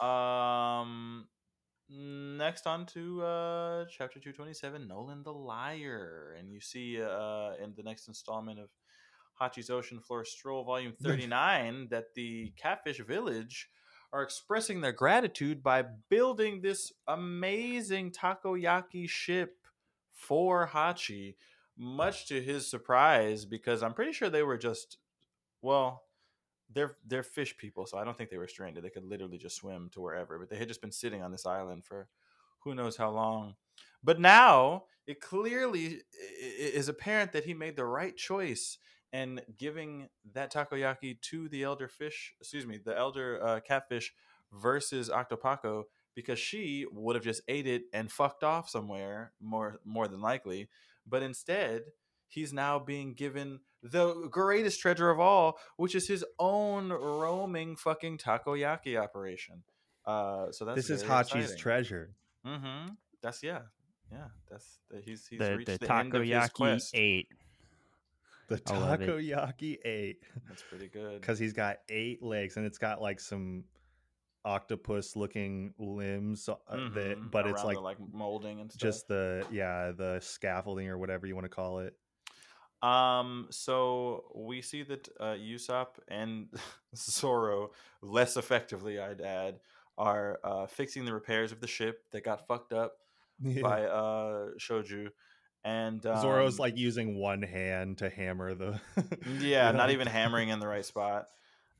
Um, next on to uh, chapter 227 Nolan the Liar. And you see uh, in the next installment of Hachi's Ocean Floor Stroll, Volume 39, that the Catfish Village are expressing their gratitude by building this amazing takoyaki ship for Hachi, much to his surprise, because I'm pretty sure they were just, well, they're they're fish people, so I don't think they were stranded. They could literally just swim to wherever, but they had just been sitting on this island for who knows how long. But now it clearly is apparent that he made the right choice and giving that takoyaki to the elder fish, excuse me, the elder uh, catfish versus Octopaco because she would have just ate it and fucked off somewhere more more than likely. But instead, he's now being given the greatest treasure of all, which is his own roaming fucking takoyaki operation. Uh, so that's this is Hachi's exciting. treasure. Mm-hmm. That's yeah, yeah. That's he's he's the reached the, the, end of his takoyaki quest. eight. The I love it. takoyaki eight That's pretty good. because he's got eight legs and it's got like some octopus looking limbs uh, that Mhm, but it's like, the, like molding and stuff. just the yeah the scaffolding or whatever you want to call it Um, so we see that uh, Usopp and Zoro, less effectively, I'd add, are uh, fixing the repairs of the ship that got fucked up by uh, Shoju. And um, Zoro's like using one hand to hammer the yeah, not even hammering in the right spot.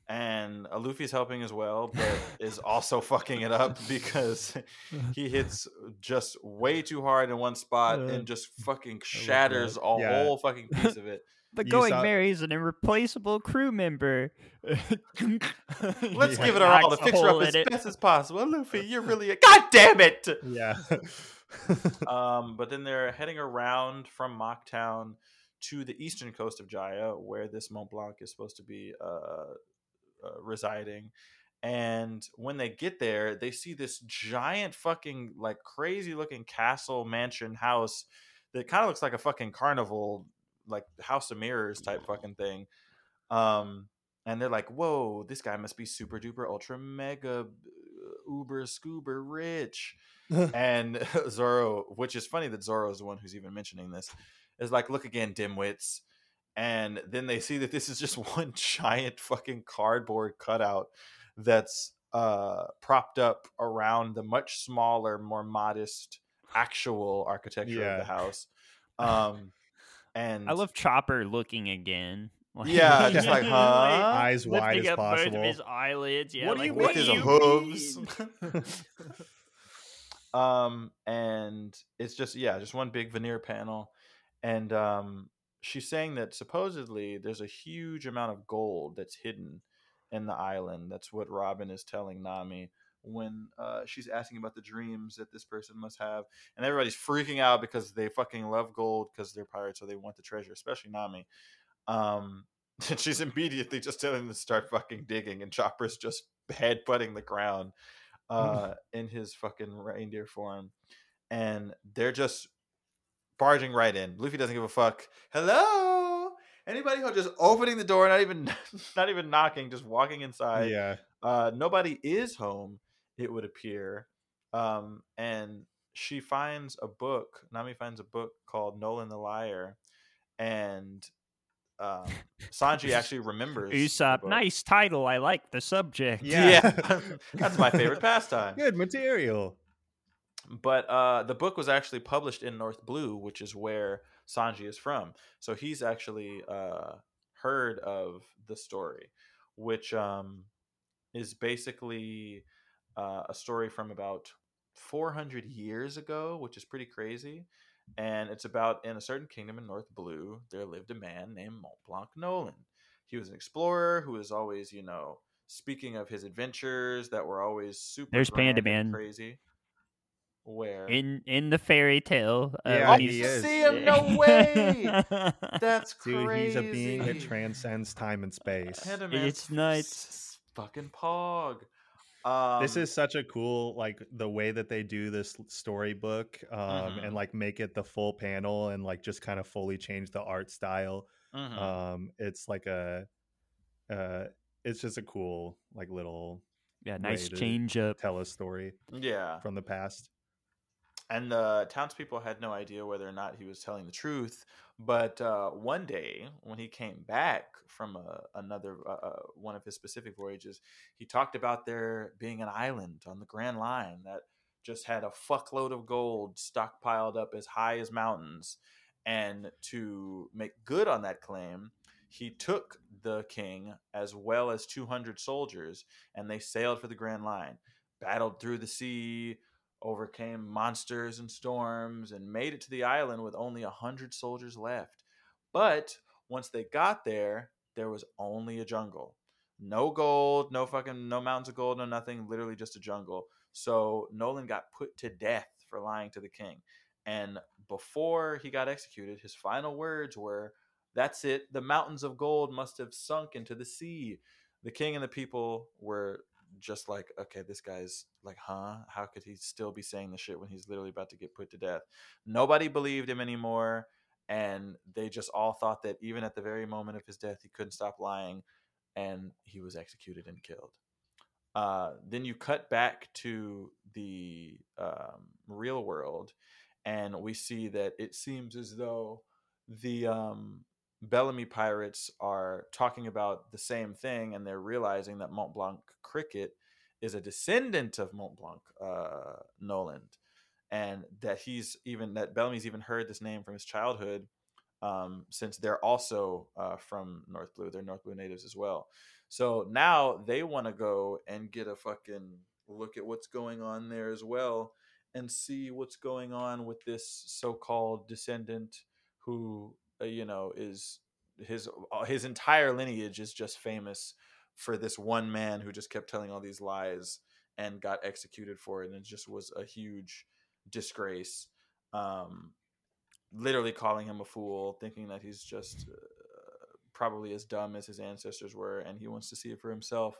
And uh, Luffy's helping as well, but is also fucking it up because he hits just way too hard in one spot Uh, and just fucking shatters a Yeah. whole fucking piece of it. The You Going saw- Mary's an irreplaceable crew member. Let's Yeah. give it our all to fix her up as in it. best as possible. Luffy, you're really a god damn it. yeah Um, but then they're heading around from Mocktown to the eastern coast of Jaya, where this Mont Blanc is supposed to be uh, uh, residing. And when they get there, they see this giant fucking like crazy looking castle mansion house that kind of looks like a fucking carnival, like House of Mirrors type fucking thing. Um, and they're like, "Whoa, this guy must be super duper ultra mega uber scuba rich." and Zoro, which is funny that Zoro is the one who's even mentioning this, is like, "Look again, dimwits." And then they see that this is just one giant fucking cardboard cutout that's uh, propped up around the much smaller, more modest actual architecture of the house. Um, and I love Chopper looking again. Like, Yeah, just like, huh? Eyes wide as up both possible. of his eyelids. Yeah, What do like, you with what his do you hooves. um, and it's just yeah, just one big veneer panel, and um, she's saying that supposedly there's a huge amount of gold that's hidden in the island. That's what Robin is telling Nami when uh, she's asking about the dreams that this person must have, and everybody's freaking out because they fucking love gold because they're pirates, so they want the treasure, especially Nami. Um, and she's immediately just telling them to start fucking digging, and Chopper's just headbutting the ground uh, in his fucking reindeer form, and they're just barging right in. Luffy doesn't give a fuck. Hello, anybody who just opening the door, not even not even knocking, just walking inside. yeah Uh, nobody is home. It would appear, um, and she finds a book. Nami finds a book called Nolan the Liar, and um, Sanji actually remembers. Usopp, nice title. I like the subject. Yeah. Yeah, that's my favorite pastime. good material But uh, the book was actually published in North Blue, which is where Sanji is from. So he's actually uh, heard of the story, which um, is basically uh, a story from about 400 years ago, which is pretty crazy. And it's about in a certain kingdom in North Blue, there lived a man named Mont Blanc Nolan. He was an explorer who was always, you know, speaking of his adventures that were always super. There's Panda and Man. Crazy. Where? In in the fairy tale. Uh, Yeah, when he you is. see him? No way. That's dude crazy. he's a being that transcends time and space It's nuts. Fucking pog. Um, this is such a cool like the way that they do this storybook um Mhm. and like make it the full panel and like just kind of fully change the art style mhm. um it's like a uh it's just a cool like little Yeah, nice change up. Tell a story Yeah, from the past. And the townspeople had no idea whether or not he was telling the truth. But uh, one day, when he came back from a, another uh, uh, one of his specific voyages, he talked about there being an island on the Grand Line that just had a fuckload of gold stockpiled up as high as mountains. And to make good on that claim, he took the king as well as 200 soldiers, and they sailed for the Grand Line, battled through the sea, overcame monsters and storms, and made it to the island with only a 100 soldiers left. But once they got there, there was only a jungle. No gold, no fucking, no mountains of gold, no nothing, literally just a jungle. So Nolan got put to death for lying to the king. And before he got executed, his final words were, That's it. The mountains of gold must have sunk into the sea. The king and the people were just like, Okay, this guy's like, Huh? How could he still be saying the shit when he's literally about to get put to death? Nobody believed him anymore. And they just all thought that even at the very moment of his death, he couldn't stop lying and he was executed and killed. Uh, then you cut back to the um, real world, and we see that it seems as though the um, Bellamy pirates are talking about the same thing, and they're realizing that Mont Blanc cricket is a descendant of Mont Blanc uh, Noland, and that he's even that Bellamy's even heard this name from his childhood, um, since they're also uh, from North Blue. They're North Blue natives as well. So now they want to go and get a fucking look at what's going on there as well and see what's going on with this so-called descendant who uh, you know is his uh, his entire lineage is just famous for this one man who just kept telling all these lies and got executed for it and it just was a huge disgrace um literally calling him a fool thinking that he's just uh, probably as dumb as his ancestors were, and he wants to see it for himself.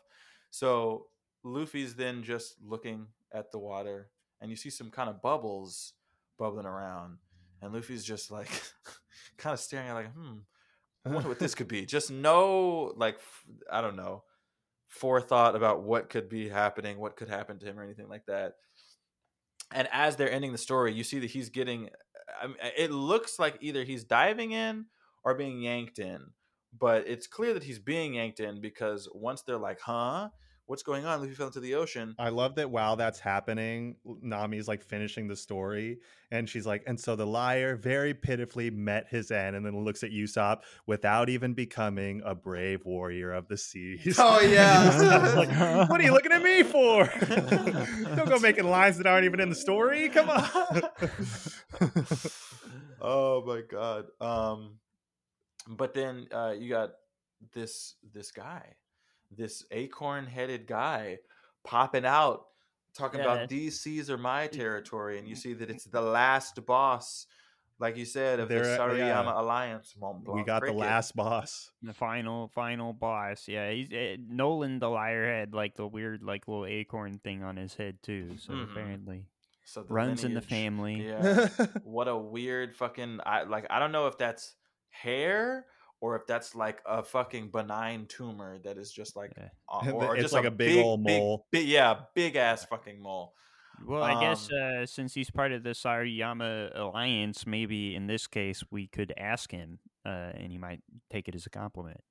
So Luffy's then just looking at the water, and you see some kind of bubbles bubbling around, and Luffy's just like kind of staring at like, hmm, I wonder what this could be. Just no, like, I don't know, forethought about what could be happening, what could happen to him, or anything like that. And as they're ending the story, you see that he's getting. I mean, it looks like either he's diving in or being yanked in but it's clear that he's being yanked in because once they're like, "Huh, what's going on?" Luffy fell into the ocean. I love that while that's happening, Nami's like finishing the story, and she's like, and so the liar very pitifully met his end, and then looks at Usopp without even becoming a brave warrior of the seas. Oh, yeah. like, what are you looking at me for? Don't go making lines that aren't even in the story. Come on. oh my god. Um, but then uh, you got this this guy, this acorn headed guy, popping out talking Yeah. about these seas are my territory, and you see that it's the last boss, like you said, of the There- Saruyama yeah. Alliance. Mont we Blanc got the last boss. The final, final boss. Yeah, he's uh, Nolan the liar had like the weird, like little acorn thing on his head too. So Mhm. apparently So the runs in the family. Yeah. what a weird fucking I like I don't know if that's hair or if that's like a fucking benign tumor that is just like Yeah. uh, or It's just like a big ol' mole. big, yeah big ass fucking mole Well, I guess Um, uh, since he's part of the Saruyama alliance, maybe in this case we could ask him, uh, and he might take it as a compliment.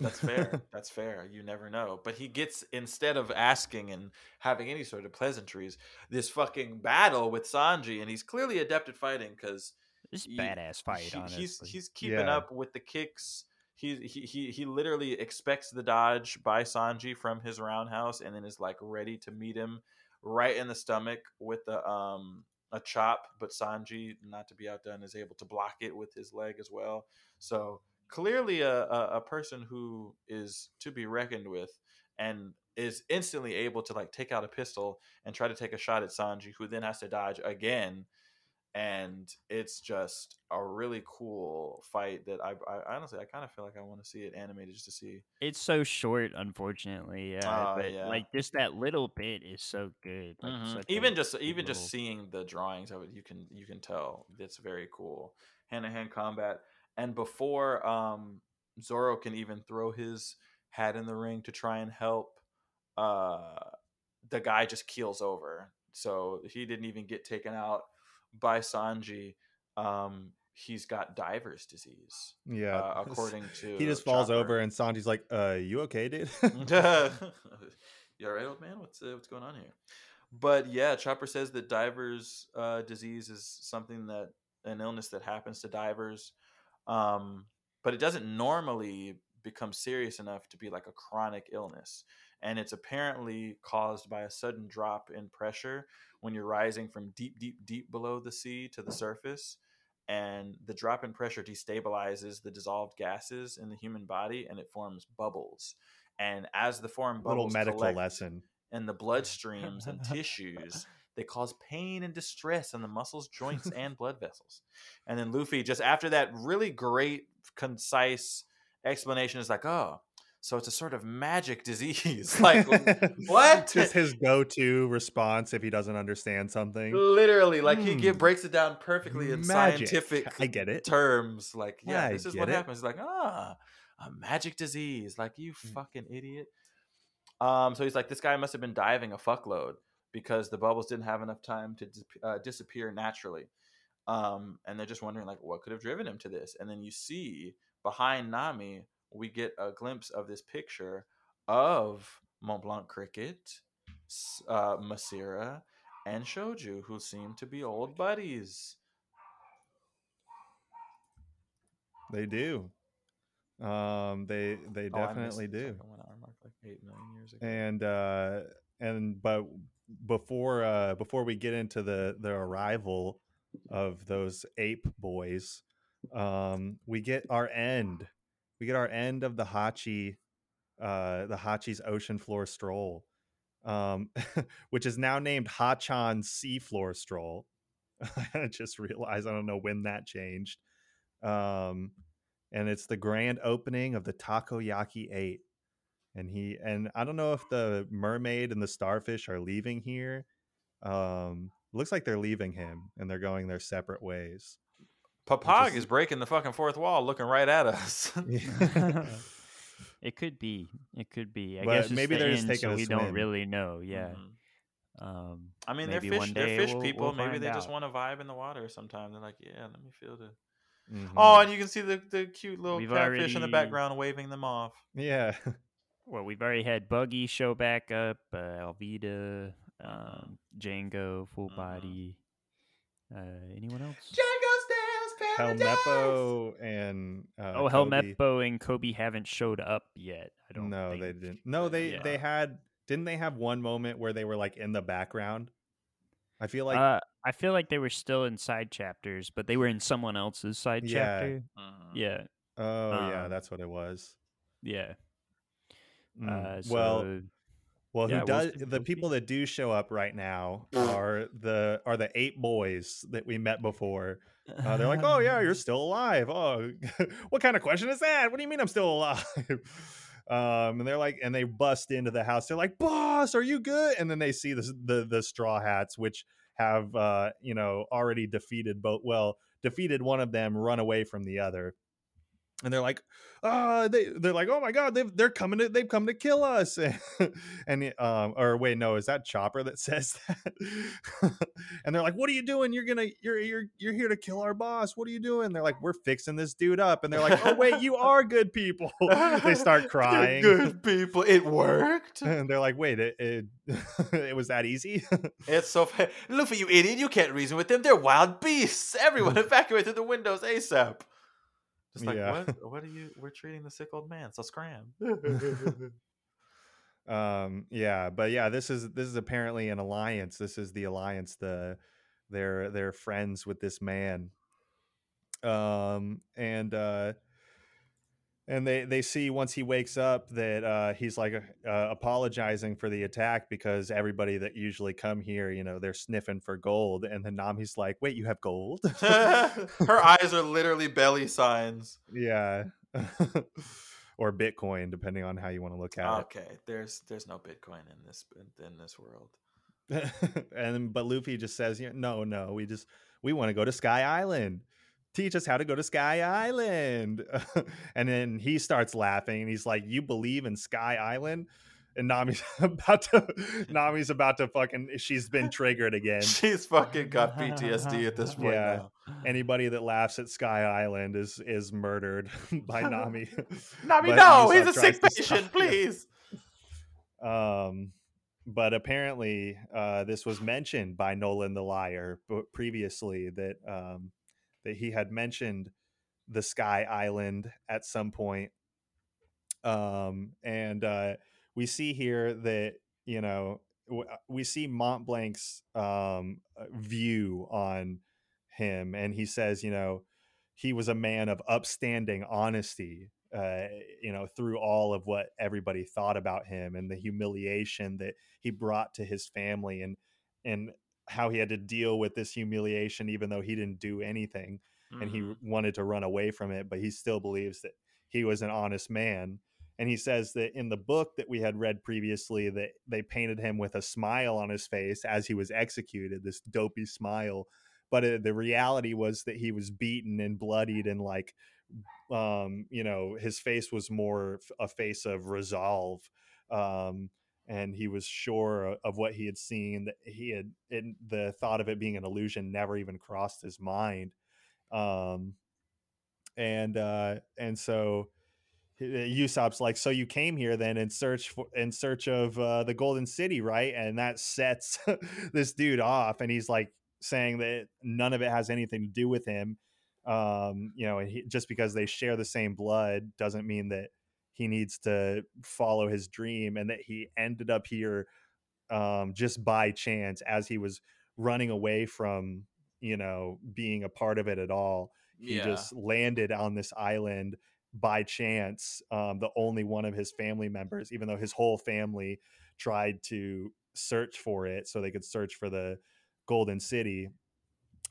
that's fair that's fair you never know but he gets instead of asking and having any sort of pleasantries this fucking battle with sanji and he's clearly adept at fighting because This is badass fight, he- honestly. he's he's keeping Yeah. up with the kicks. He, he he he literally expects the dodge by Sanji from his roundhouse, and then is like ready to meet him right in the stomach with the um a chop. But Sanji, not to be outdone, is able to block it with his leg as well. So clearly a, a, a person who is to be reckoned with, and is instantly able to like take out a pistol and try to take a shot at Sanji, who then has to dodge again and it's just a really cool fight that I, I honestly I kind of feel like I want to see it animated just to see. It's so short, unfortunately. Yeah, Ah, but yeah. like just that little bit is so good. Like, Mhm. a Even just even just seeing the drawings of it, you can you can tell it's very cool hand to hand combat. And before um Zoro can even throw his hat in the ring to try and help, uh the guy just keels over. So he didn't even get taken out by Sanji. Um, he's got diver's disease. Yeah, uh, according to he just falls Chopper. over, and Sanji's like, "Uh, you okay, dude?" you all right, old man? What's uh, what's going on here? But yeah, Chopper says that divers' uh, disease is something that an illness that happens to divers, um, but it doesn't normally become serious enough to be like a chronic illness. And it's apparently caused by a sudden drop in pressure when you're rising from deep, deep, deep below the sea to the surface. And the drop in pressure destabilizes the dissolved gases in the human body and it forms bubbles. And as the formed Little bubbles medical collect lesson. in the bloodstreams and tissues, they cause pain and distress in the muscles, joints, and blood vessels. And then Luffy, just after that really great, concise explanation, is like, oh, so it's a sort of magic disease. like, what? Just his go-to response if he doesn't understand something. Literally, like he Hmm. get, breaks it down perfectly in Magic. scientific I get it. terms. Like, yeah, I this is what it. happens. Like, ah, a magic disease. Like, you Mm. fucking idiot. Um, so he's like, this guy must have been diving a fuckload because the bubbles didn't have enough time to uh, disappear naturally. Um, and they're just wondering, like, what could have driven him to this? And then you see behind Nami, we get a glimpse of this picture of Mont Blanc Cricket, uh, Masira, and Shoju, who seem to be old buddies. They do. Um, they they Oh, definitely do. fucking one hour mark, like eight million years ago. and uh and but before uh before we get into the the arrival of those ape boys um we get our end we get our end of the hachi uh the hachi's ocean floor stroll um which is now named hachan sea floor stroll i just realized i don't know when that changed um and it's the grand opening of the takoyaki 8 and he and I don't know if the mermaid and the starfish are leaving here. Um, looks like they're leaving him and they're going their separate ways. Papag is- is breaking the fucking fourth wall, looking right at us. it could be. It could be. I But guess maybe the they're just end, taking so a we don't swim. really know. Yeah. Mhm. Um, I mean, they're fish. They're fish we'll- people. we'll Maybe find they just want to vibe in the water sometime. They're like, yeah, let me feel the. Mhm. Oh, and you can see the, the cute little We've catfish in the background waving them off. yeah. Well, we've already had Buggy show back up, uh, Alvida, um, Django, Full Mhm. Body. Uh, anyone else? Helmeppo and uh, oh, Kobe. Helmeppo and Kobe haven't showed up yet. I don't. No, think. they didn't. No, they Yeah. they had. Didn't they have one moment where they were like in the background? I feel like uh, I feel like they were still in side chapters, but they were in someone else's side Yeah. chapter. Mhm. Yeah, oh yeah, um, that's what it was. yeah. Mm. Uh, so, well, Well, Yeah, who does the people that do show up right now are the are the eight boys that we met before. Uh, they're like, "Oh yeah, you're still alive." Oh, what kind of question is that? What do you mean I'm still alive? Um, and they're like, and they bust into the house. They're like, "Boss, are you good?" And then they see the the, the straw hats, which have uh, you know already defeated both. Well, defeated one of them, run away from the other. And they're like, uh, they they're like, oh my god, they've they're coming to they've come to kill us. and um, or wait, no, is that Chopper that says that? and they're like, what are you doing? You're gonna you're you're you're here to kill our boss. What are you doing? They're like, we're fixing this dude up. And they're like, oh wait, you are good people. they start crying. Good people. It worked. And they're like, wait, it it, it was that easy? It's so fa- Luffy, you idiot! You can't reason with them. They're wild beasts. Everyone evacuate through the windows ASAP. Just like Yeah. what? What are you? We're treating the sick old man. So scram. um yeah but yeah this is this is apparently an alliance this is the alliance the they're they're friends with this man um and uh and they they see once he wakes up that uh he's like uh, apologizing for the attack because everybody that usually come here you know they're sniffing for gold and then nami's like wait you have gold Her eyes are literally belly signs. yeah or bitcoin depending on how you want to look at it Okay, there's there's no Bitcoin in this in this world. and but Luffy just says, "Yeah, "No, no, we just we want to go to Sky Island. Teach us how to go to Sky Island." and then he starts laughing, and he's like, "You believe in Sky Island?" and Nami's about to Nami's about to fucking she's been triggered again. She's fucking got PTSD at this point Yeah. now. Anybody that laughs at Sky Island is is murdered by Nami. Nami, But no, he's a sick patient, please. Um, but apparently, uh, this was mentioned by Nolan the Liar previously that um, that he had mentioned the Sky Island at some point. Um, and uh, we see here that you know uh, we see Mont Blanc's um, uh, view on him, and he says, you know, he was a man of upstanding honesty. Uh, you know, through all of what everybody thought about him and the humiliation that he brought to his family, and and how he had to deal with this humiliation, even though he didn't do anything and he Mhm. wanted to run away from it, but he still believes that he was an honest man. And he says that in the book that we had read previously, that they painted him with a smile on his face as he was executed, this dopey smile. But uh, the reality was that he was beaten and bloodied, and like, um, you know, his face was more a face of resolve. Um, and he was sure of what he had seen. That he had, and the thought of it being an illusion never even crossed his mind um and uh and so Usopp's like, so you came here then in search for in search of uh, the Golden City, right? And that sets this dude off, and he's like saying that none of it has anything to do with him. Um, you know, he, just because they share the same blood doesn't mean that he needs to follow his dream, and that he ended up here um, just by chance as he was running away from you know being a part of it at all. He Yeah. just landed on this island by chance um, the only one of his family members even though his whole family tried to search for it so they could search for the golden city.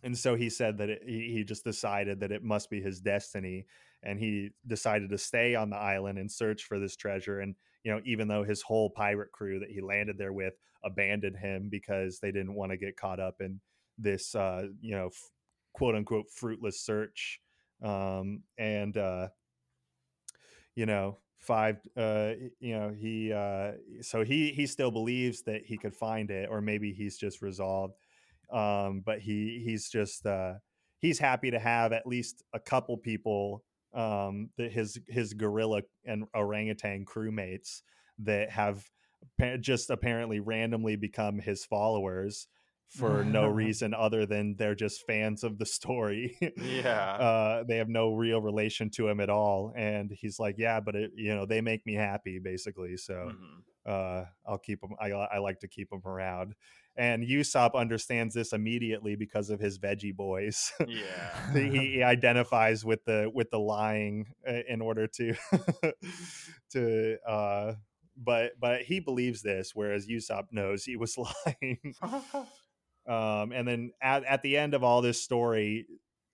And so he said that it, he, he just decided that it must be his destiny and he decided to stay on the island and search for this treasure and you know even though his whole pirate crew that he landed there with abandoned him because they didn't want to get caught up in this uh you know f- quote unquote fruitless search um and uh you know five uh you know he uh so he he still believes that he could find it or maybe he's just resolved um but he he's just uh he's happy to have at least a couple people um that his his gorilla and orangutan crewmates that have just apparently randomly become his followers for no reason other than they're just fans of the story Yeah. uh they have no real relation to him at all and he's like yeah but it, you know they make me happy basically so Mhm. uh i'll keep them I, I like to keep them around and Usopp understands this immediately because of his veggie boys Yeah. he, he identifies with the with the lying uh, in order to to uh but but he believes this whereas Usopp knows he was lying um and then at, at the end of all this story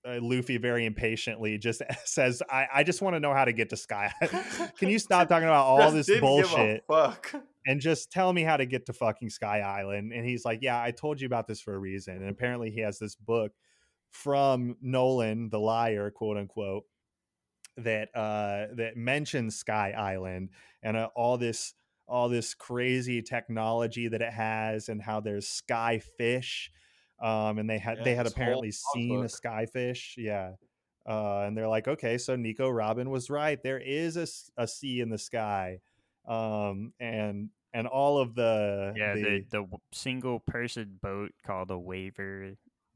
uh, Luffy very impatiently just says I, I just want to know how to get to Sky. Can you stop talking about all this didn't give a bullshit Fuck. And just tell me how to get to fucking Sky Island. And he's like, Yeah, I told you about this for a reason. And apparently he has this book from Nolan, the liar, quote unquote, that uh that mentions Sky Island and uh, all this all this crazy technology that it has and how there's sky fish. Um and they had Yeah, they had apparently seen a sky fish Yeah. Uh, and they're like, okay, so Nico Robin was right. There is a sea in the sky um and and all of the Yeah, the, the, the single person boat called a waver.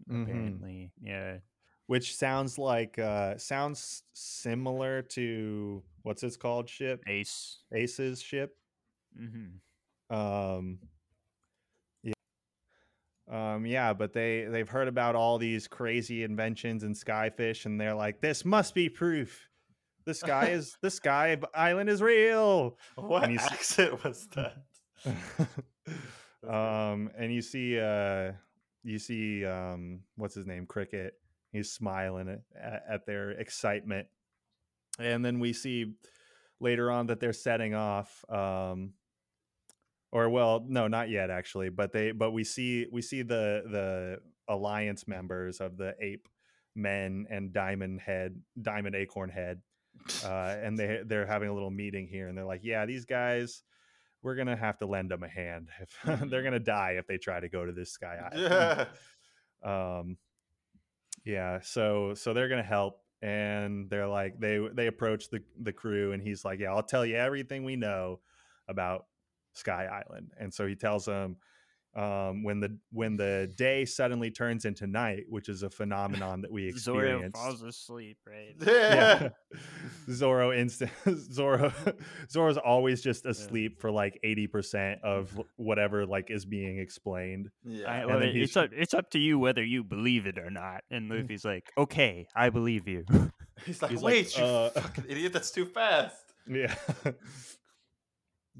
Mhm. Apparently, yeah. which sounds like uh sounds similar to what's it's called ship Ace. ace's ship mm-hmm. um yeah um yeah but they they've heard about all these crazy inventions and skyfish and they're like this must be proof the sky is the sky island is real. What And he's- accent was that? um and you see uh you see um what's his name cricket he's smiling at, at their excitement. And then we see later on that they're setting off um or well no not yet actually but they but we see we see the the alliance members of the ape men and diamond head diamond acorn head uh, and they they're having a little meeting here, and they're like, "Yeah, these guys, we're gonna have to lend them a hand. If they're gonna die if they try to go to this sky island. Yeah. um yeah so so they're gonna help and they're like they they approach the the crew and he's like yeah i'll tell you everything we know about sky island and so he tells them um when the when the day suddenly turns into night which is a phenomenon that we experience. Zoro experience falls asleep, right? yeah Zoro instant Zoro Zoro's always just asleep for like 80% of whatever like is being explained Yeah. I, well, it- it's up, it's up to you whether you believe it or not. And Luffy's like, okay, I believe you. He's like, he's like, wait, you uh, fucking idiot, that's too fast. Yeah.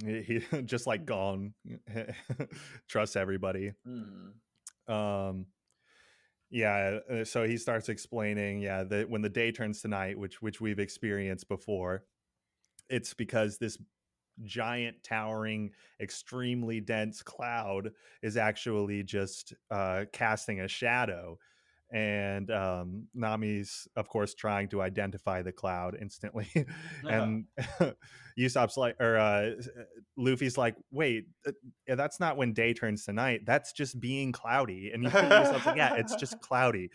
He he- just like gone. trust everybody. Mhm. Um yeah, uh, so he starts explaining, yeah, that when the day turns to night, which which we've experienced before, it's because this giant towering extremely dense cloud is actually just uh casting a shadow and um nami's of course trying to identify the cloud instantly and Usopp's like or uh Luffy's like wait uh, that's not when day turns to night that's just being cloudy and Usopp's like yeah it's just cloudy.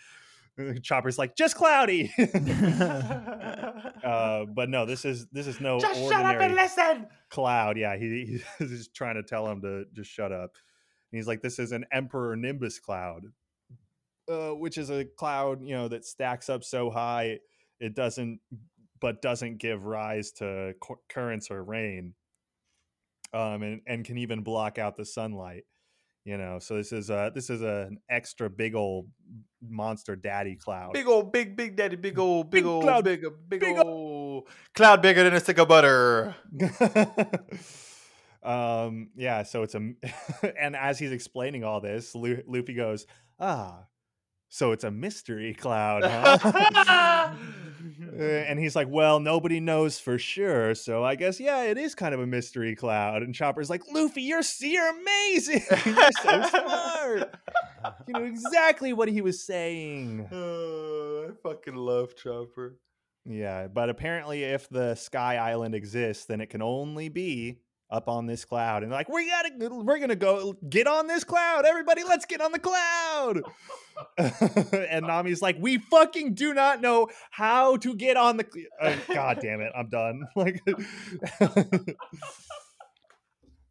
Chopper's like just cloudy! Uh but no this is this is no Just shut up and listen. cloud. Yeah he, he's just trying to tell him to just shut up. And he's like this is an emperor nimbus cloud uh, which is a cloud you know that stacks up so high it doesn't but doesn't give rise to cu- currents or rain um and, and can even block out the sunlight you know so this is a this is a, an extra big old monster daddy cloud Big old, big, big daddy, big old, big, Big old, cloud, big, big, big old cloud bigger than a stick of butter. um yeah so it's a and as he's explaining all this Lu- luffy goes ah so it's a mystery cloud huh? Uh, and he's like well nobody knows for sure so i guess yeah it is kind of a mystery cloud. And chopper's like luffy you're you're amazing! You're so smart! You know exactly what he was saying. Oh, I fucking love Chopper. Yeah, but apparently, if the Sky Island exists, then it can only be up on this cloud. And like, we gotta, we're gonna go get on this cloud. Everybody, let's get on the cloud. and Nami's like, we fucking do not know how to get on the. cl- God damn it, I'm done. Like.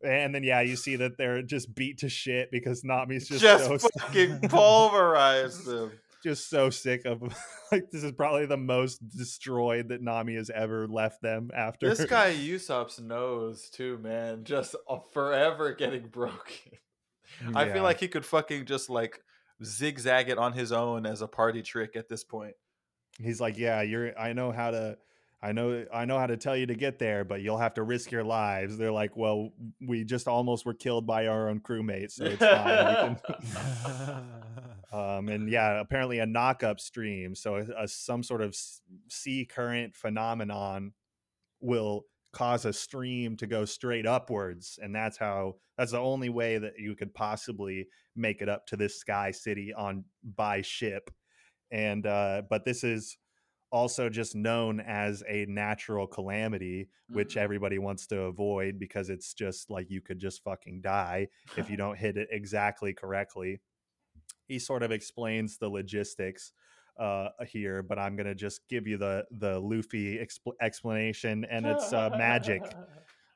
And then yeah, you see that they're just beat to shit because Nami's just, Just, so fucking pulverized them. Just so sick of like this is probably the most destroyed that Nami has ever left them after This guy Usopp's nose too, man, just uh, forever getting broken. I feel like he could fucking just like zigzag it on his own as a party trick at this point. he's like, Yeah, you're I know how to I know I know how to tell you to get there, but you'll have to risk your lives. They're like, Well, we just almost were killed by our own crewmates, so it's fine. Can um, and yeah, apparently a knock up stream, so a, a- some sort of sea current phenomenon will cause a stream to go straight upwards, and that's how that's the only way that you could possibly make it up to this sky city on by ship. And uh, but this is also just known as a natural calamity, which Mhm. everybody wants to avoid because it's just like you could just fucking die if you don't hit it exactly correctly. He sort of explains the logistics uh here but i'm gonna just give you the the luffy expl- explanation and it's uh magic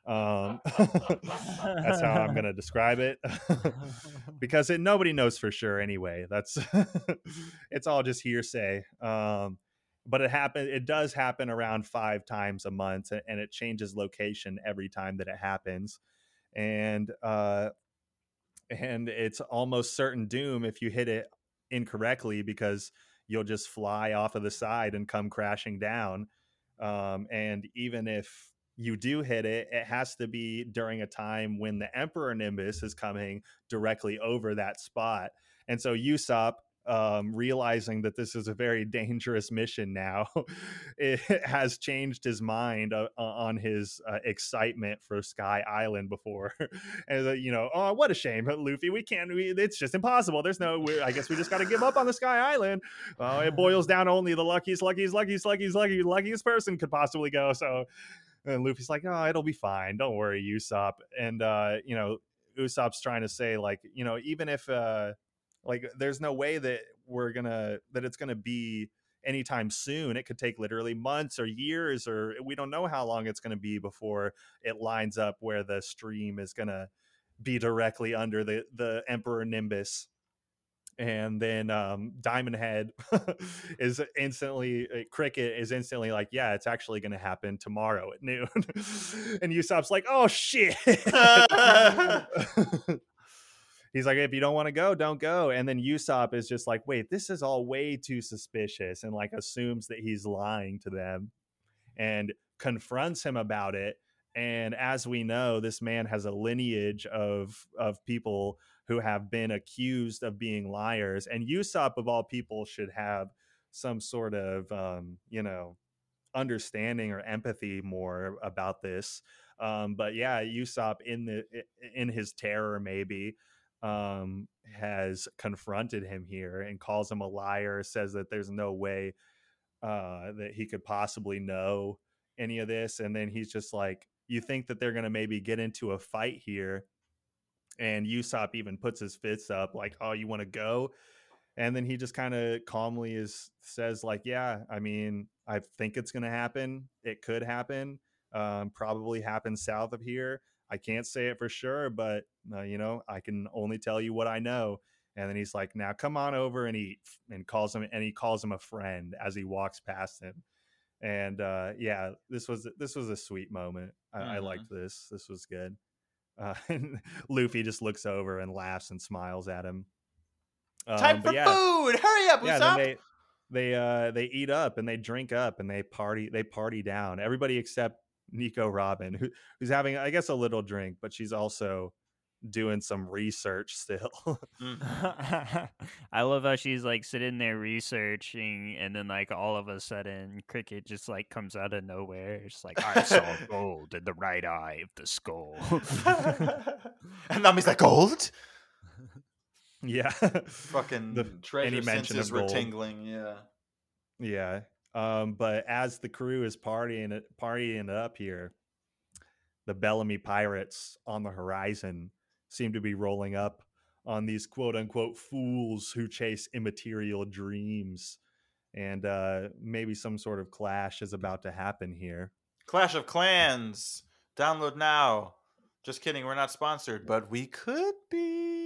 um that's how i'm gonna describe it because it nobody knows for sure anyway that's it's all just hearsay um but it happens it does happen around five times a month and it changes location every time that it happens and uh and it's almost certain doom if you hit it incorrectly because you'll just fly off of the side and come crashing down um and even if you do hit it it has to be during a time when the emperor nimbus is coming directly over that spot and so usopp um, realizing that this is a very dangerous mission now, it has changed his mind uh, uh, on his uh, excitement for Sky Island before. and uh, you know, oh, what a shame, Luffy. We can't. We, it's just impossible. There's no. I guess we just got to give up on the Sky Island. Oh, it boils down only the luckiest, luckiest, luckiest, luckiest, luckiest, luckiest person could possibly go. So. and Luffy's like, "Oh, it'll be fine. Don't worry, Usopp." And uh, you know, Usopp's trying to say like, you know, even if uh, like, there's no way that we're gonna that it's gonna be anytime soon. It could take literally months or years, or we don't know how long it's gonna be before it lines up where the stream is gonna be directly under the the Emperor Nimbus and then um, Diamond Head is instantly uh, Cricket is instantly like, yeah, it's actually going to happen tomorrow at noon, and Usopp's like, oh shit. He's like, if you don't want to go, don't go. And then Usopp is just like, wait, this is all way too suspicious, and like assumes that he's lying to them, and confronts him about it. And as we know, this man has a lineage of of people who have been accused of being liars. And Usopp, of all people, should have some sort of, um, you know, understanding or empathy more about this. Um, but yeah, Usopp in the in his terror maybe um, has confronted him here and calls him a liar. Says that there's no way uh, that he could possibly know any of this, and then he's just like, "You think that they're gonna maybe get into a fight here?" and Usopp even puts his fists up like, "Oh, you want to go?" And then he just kind of calmly is says like, "Yeah, I mean, I think it's going to happen. It could happen. Um, probably happen south of here. I can't say it for sure, but uh, you know, I can only tell you what I know." And then he's like, "Now come on over and eat," and calls him and he calls him a friend as he walks past him. And uh, yeah, this was this was a sweet moment. I, mm-hmm. I liked this. This was good. Uh, and Luffy just looks over and laughs and smiles at him. Um, Time for yeah, food! Hurry up, yeah, they they uh, they eat up and they drink up and they party they party down. Everybody except Nico Robin, who, who's having I guess a little drink, but she's also doing some research still. mm. I love how she's like sitting there researching, and then like all of a sudden, Cricket just like comes out of nowhere. It's like I saw gold in the right eye of the skull, and Nami's like gold. Yeah, fucking the, treasure senses were tingling. Yeah, yeah. Um, but as the crew is partying it, partying up here, the Bellamy pirates on the horizon seem to be rolling up on these quote unquote fools who chase immaterial dreams. And uh, maybe some sort of clash is about to happen here. Clash of Clans. Download now. Just kidding, we're not sponsored, but we could be.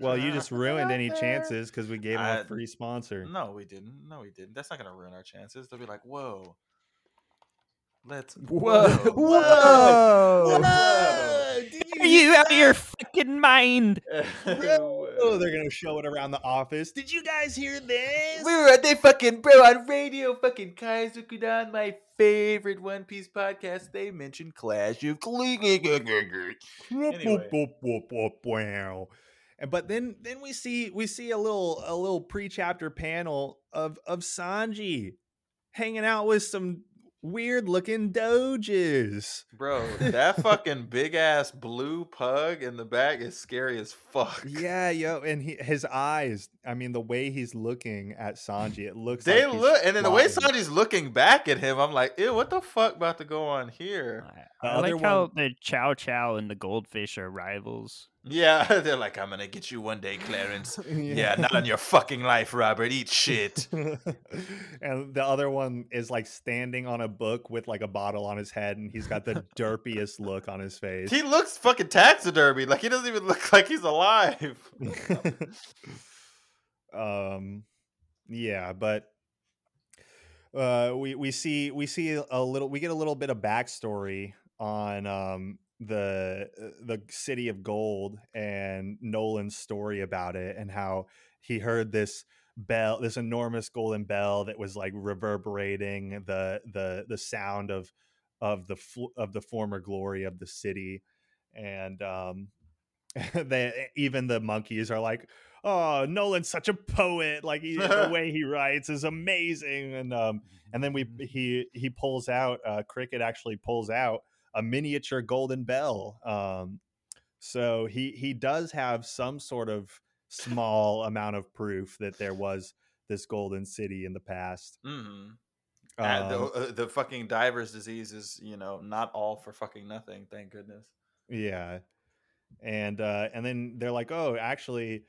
Well, you just ruined any chances because we gave them a free sponsor. No, we didn't. No, we didn't. That's not going to ruin our chances. They'll be like, whoa, Let's whoa whoa whoa. whoa. Are you out of your fucking mind? oh, they're gonna show it around the office. Did you guys hear this? We were at the fucking bro on radio, fucking Kaizokudan, my favorite One Piece podcast. They mentioned Clash of Clans. anyway. But then, then we see we see a little a little pre chapter panel of of Sanji hanging out with some weird looking doges. Bro, that fucking big ass blue pug in the back is scary as fuck. Yeah, yo, and he, his eyes. I mean, the way he's looking at Sanji, it looks. They like look, and then the way Sanji's looking back at him, I'm like, ew, what the fuck about to go on here? I, I like how the Chow Chow and the goldfish are rivals. Yeah, they're like, I'm gonna get you one day, Clarence. yeah. yeah. not on your fucking life, Robert. Eat shit. and the other one is like standing on a book with like a bottle on his head, and he's got the derpiest look on his face. He looks fucking taxidermy. Like he doesn't even look like he's alive. um, yeah, but uh, we we see we see a little we get a little bit of backstory on um the uh, the city of gold and Nolan's story about it and how he heard this bell this enormous golden bell that was like reverberating the the the sound of of the of the former glory of the city. And um they even the monkeys are like oh nolan's such a poet. Like he, the way he writes is amazing. And um and then we mm-hmm. he he pulls out uh cricket actually pulls out a miniature golden bell. Um, so he he does have some sort of small amount of proof that there was this golden city in the past. Mm-hmm. Uh, the, Um, uh, the fucking diver's disease is, you know, not all for fucking nothing. Thank goodness. Yeah. And uh and then they're like, "Oh, actually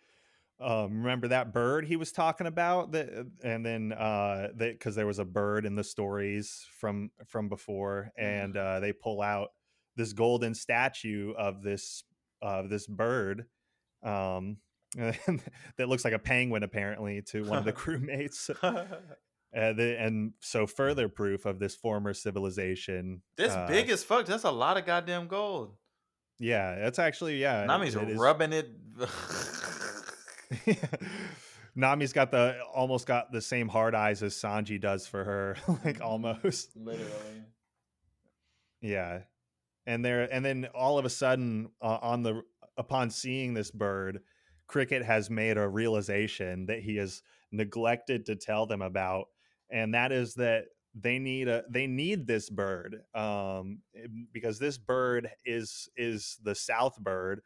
um remember that bird he was talking about that and then uh that cuz there was a bird in the stories from from before and uh they pull out this golden statue of this of this bird um that looks like a penguin apparently to one of the crewmates uh, the, and so further proof of this former civilization this uh, big as fuck. That's a lot of goddamn gold. yeah that's actually yeah Nami's it is- rubbing it. Nami's got the almost got the same hard eyes as Sanji does for her, like almost. Literally. Yeah, and there, and then all of a sudden, uh, on the upon seeing this bird, Cricket has made a realization that he has neglected to tell them about, and that is that they need a they need this bird um because this bird is is the south bird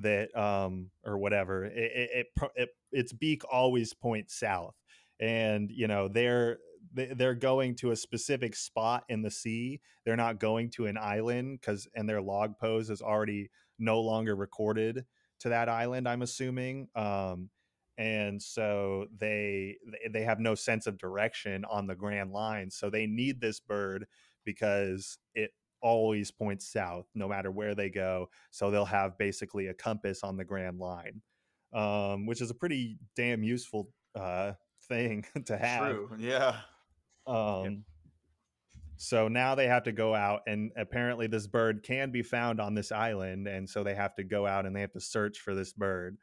that um or whatever it, it, it, it its beak always points south. And you know they're they- they're going to a specific spot in the sea. They're not going to an island because and their log pose is already no longer recorded to that island i'm assuming um and so they- they have no sense of direction on the grand line. So they need this bird because it always points south no matter where they go so they'll have basically a compass on the grand line um which is a pretty damn useful uh thing to have True. Yeah. um so now they have to go out and apparently this bird can be found on this island and so they have to go out and they have to search for this bird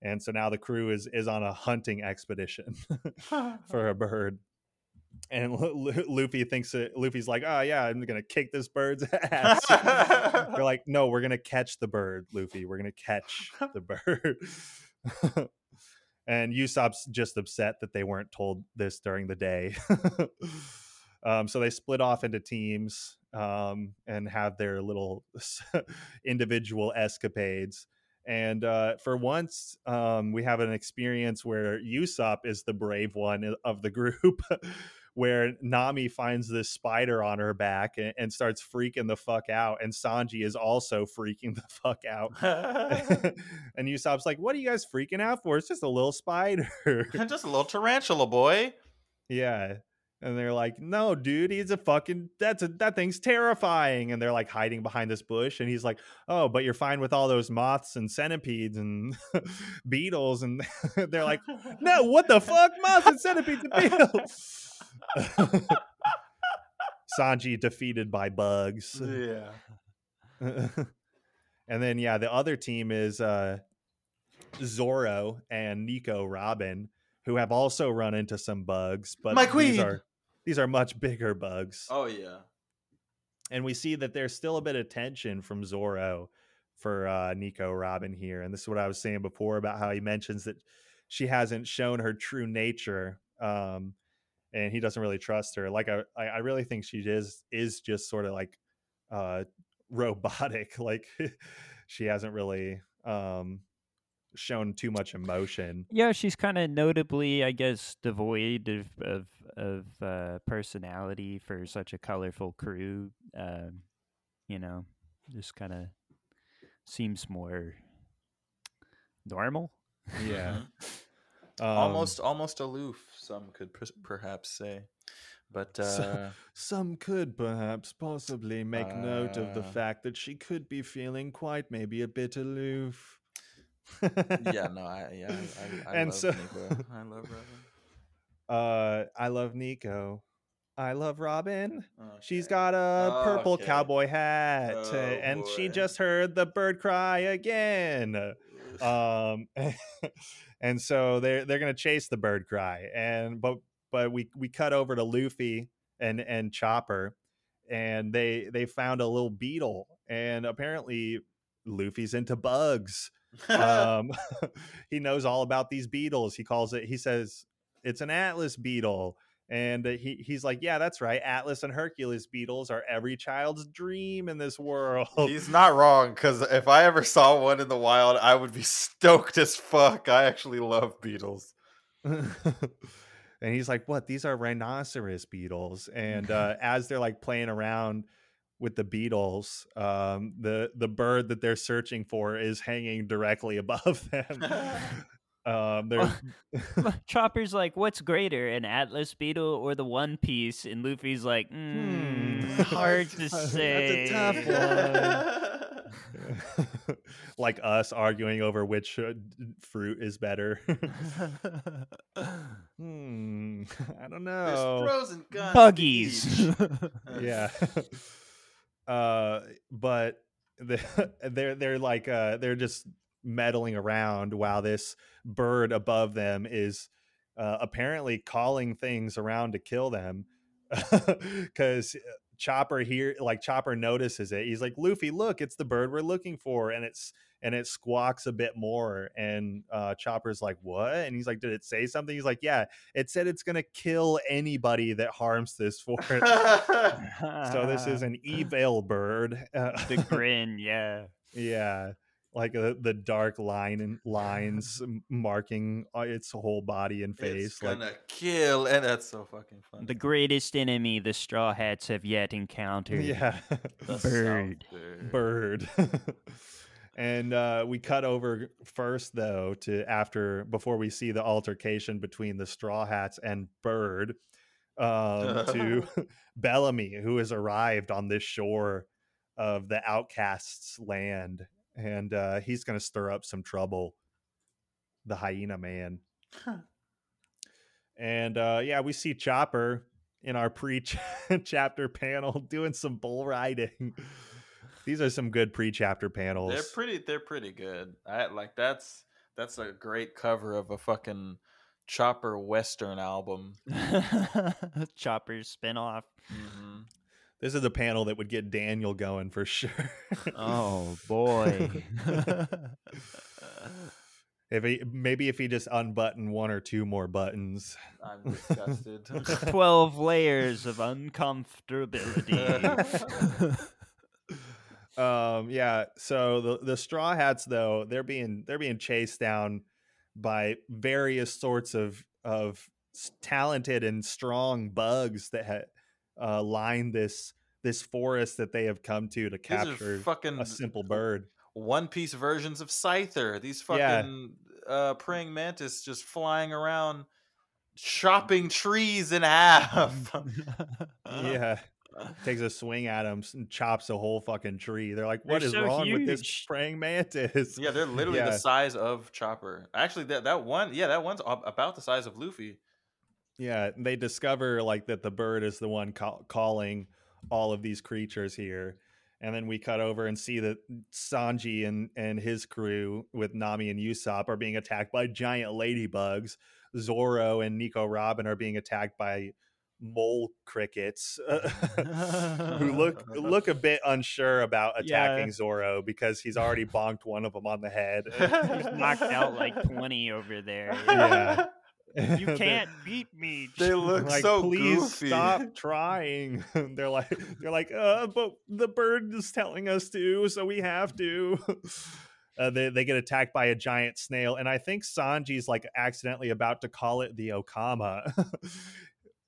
and so now the crew is is on a hunting expedition for a bird and Lu- Lu- Luffy thinks that Luffy's like, oh yeah, I'm gonna kick this bird's ass. They're like, no, we're gonna catch the bird, Luffy. We're gonna catch the bird. and Usopp's just upset that they weren't told this during the day. um, so they split off into teams um, and have their little individual escapades. And uh, for once, um, we have an experience where Usopp is the brave one of the group, where Nami finds this spider on her back and, and starts freaking the fuck out, and Sanji is also freaking the fuck out. and Usopp's like, "What are you guys freaking out for? It's just a little spider." Just a little tarantula boy. yeah. And they're like, "No, dude, he's a fucking that's a that thing's terrifying." And they're like hiding behind this bush and he's like, "Oh, but you're fine with all those moths and centipedes and beetles." And they're like, "No, what the fuck? Moths and centipedes and beetles." Sanji defeated by bugs. Yeah. and then yeah, the other team is uh Zoro and Nico Robin, who have also run into some bugs, but My these queen! are these are much bigger bugs. Oh yeah. And we see that there's still a bit of tension from Zoro for uh Nico Robin here. And this is what I was saying before about how he mentions that she hasn't shown her true nature. Um and he doesn't really trust her. Like I I I really think she is is just sort of like uh robotic. Like she hasn't really um shown too much emotion. Yeah, she's kind of notably, I guess, devoid of of, of uh, personality for such a colorful crew. Um, you know, just kind of seems more normal. Yeah. Um, almost almost aloof. Some could per- perhaps say, but uh, So- Some could perhaps possibly make note of the Uh. fact that she could be feeling quite maybe a bit aloof. yeah, no, I yeah, I, I, And love so- Nico. I love Robin. Uh, I love Nico. I love Robin. She's Okay. got a purple Okay. cowboy hat, Oh, uh, and she just heard the bird cry again. um and so they're they're gonna chase the bird cry and but but we we cut over to luffy and and chopper and they they found a little beetle and apparently luffy's into bugs. Um he knows all about these beetles. He calls it he says it's an atlas beetle and he he's like yeah that's right atlas and hercules beetles are every child's dream in this world He's not wrong because if I ever saw one in the wild, I would be stoked as fuck. I actually love beetles. and he's like, "What? These are rhinoceros beetles." And uh, as they're like playing around with the beetles, um, the the bird that they're searching for is hanging directly above them. Um, they're Chopper's like, "What's greater, an Atlas beetle or the One Piece?" And Luffy's like, mm, Hmm, "Hard to say." that's a say." tough one. like us arguing over which uh, fruit is better. hmm, I don't There's know. frozen guns. Buggies. yeah uh but the, they're they're like uh they're just meddling around while this bird above them is uh, apparently calling things around to kill them because chopper here like chopper notices it. He's like luffy look it's the bird we're looking for and it's and it squawks a bit more and uh chopper's like what? And he's like did it say something? He's like yeah it said it's gonna kill anybody that harms this forest. So this is an evil bird. Uh, the grin, yeah. yeah, like uh, the dark line and lines marking uh, its whole body and face. It's like gonna kill, and that's so fucking funny. The greatest enemy the Straw Hats have yet encountered. yeah, The bird. Bird. and uh, we cut over first though to after before we see the altercation between the Straw Hats and Bird um, to Bellamy, who has arrived on this shore of the outcasts' land, and uh, he's going to stir up some trouble. The hyena man, and uh, yeah, we see Chopper in our pre-chapter panel doing some bull riding. These are some good pre-chapter panels. They're pretty. They're pretty good. I like that's that's a great cover of a fucking Chopper Western album. Chopper's spinoff. hmm This is a panel that would get Daniel going for sure. Oh boy. if he maybe if he just unbuttoned one or two more buttons. I'm disgusted. 12 layers of uncomfortability. um yeah, so the the straw hats though, they're being they're being chased down by various sorts of of talented and strong bugs that ha- uh, line this this forest that they have come to to capture fucking a simple bird. One Piece versions of Scyther. These Yeah. fucking uh, praying mantis just flying around, chopping trees in half. yeah. takes a swing at him and chops a whole fucking tree. They're like, "What They're is so wrong with this huge." praying mantis?" Yeah, they're literally Yeah. the size of Chopper. Actually, that that one, yeah, that one's about the size of Luffy. Yeah, they discover like that the bird is the one call- calling all of these creatures here. And then we cut over and see that Sanji and, and his crew with Nami and Usopp are being attacked by giant ladybugs. Zoro and Nico Robin are being attacked by mole crickets who look look a bit unsure about Yeah. attacking Zoro because he's already bonked one of them on the head. He's knocked out like 20 over there. Yeah. You can't beat me. They look like so please goofy. stop trying they're like they're like uh but the bird is telling us to so we have to uh, they, they get attacked by a giant snail and i think sanji's like accidentally about to call it the okama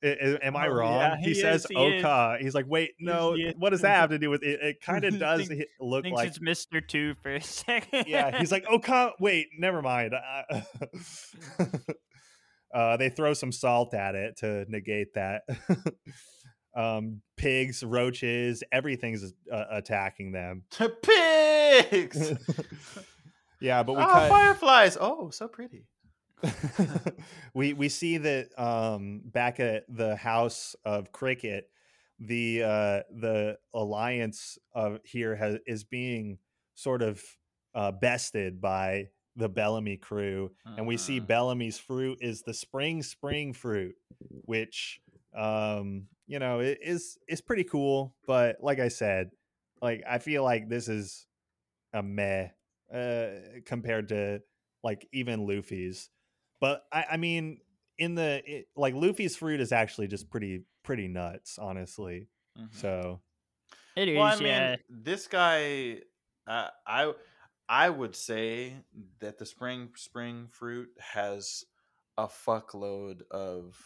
I- I- am i Oh, wrong yeah, he, he says is, he is. oka he's like wait no he what does that have to do with it it kind of does Think- look Thinks like it's Mr. Two for a second. yeah, he's like, come, wait, never mind. Uh, they throw some salt at it to negate that. um, pigs, roaches, everything's uh, attacking them. Pigs. yeah, but we Ah, cut. fireflies. Oh, so pretty. we we see that um, back at the house of cricket, the uh, the alliance of here has is being sort of uh, bested by the Bellamy crew, and we see Mhm. Bellamy's fruit is the spring spring fruit, which um, you know i- is is pretty cool. But like I said, like I feel like this is a meh uh, compared to like even Luffy's. But I, I mean, in the it, like Luffy's fruit is actually just pretty pretty nuts, honestly. Mhm. So It is, well, I mean, yeah. this guy, uh, I, I would say that the spring spring fruit has a fuckload of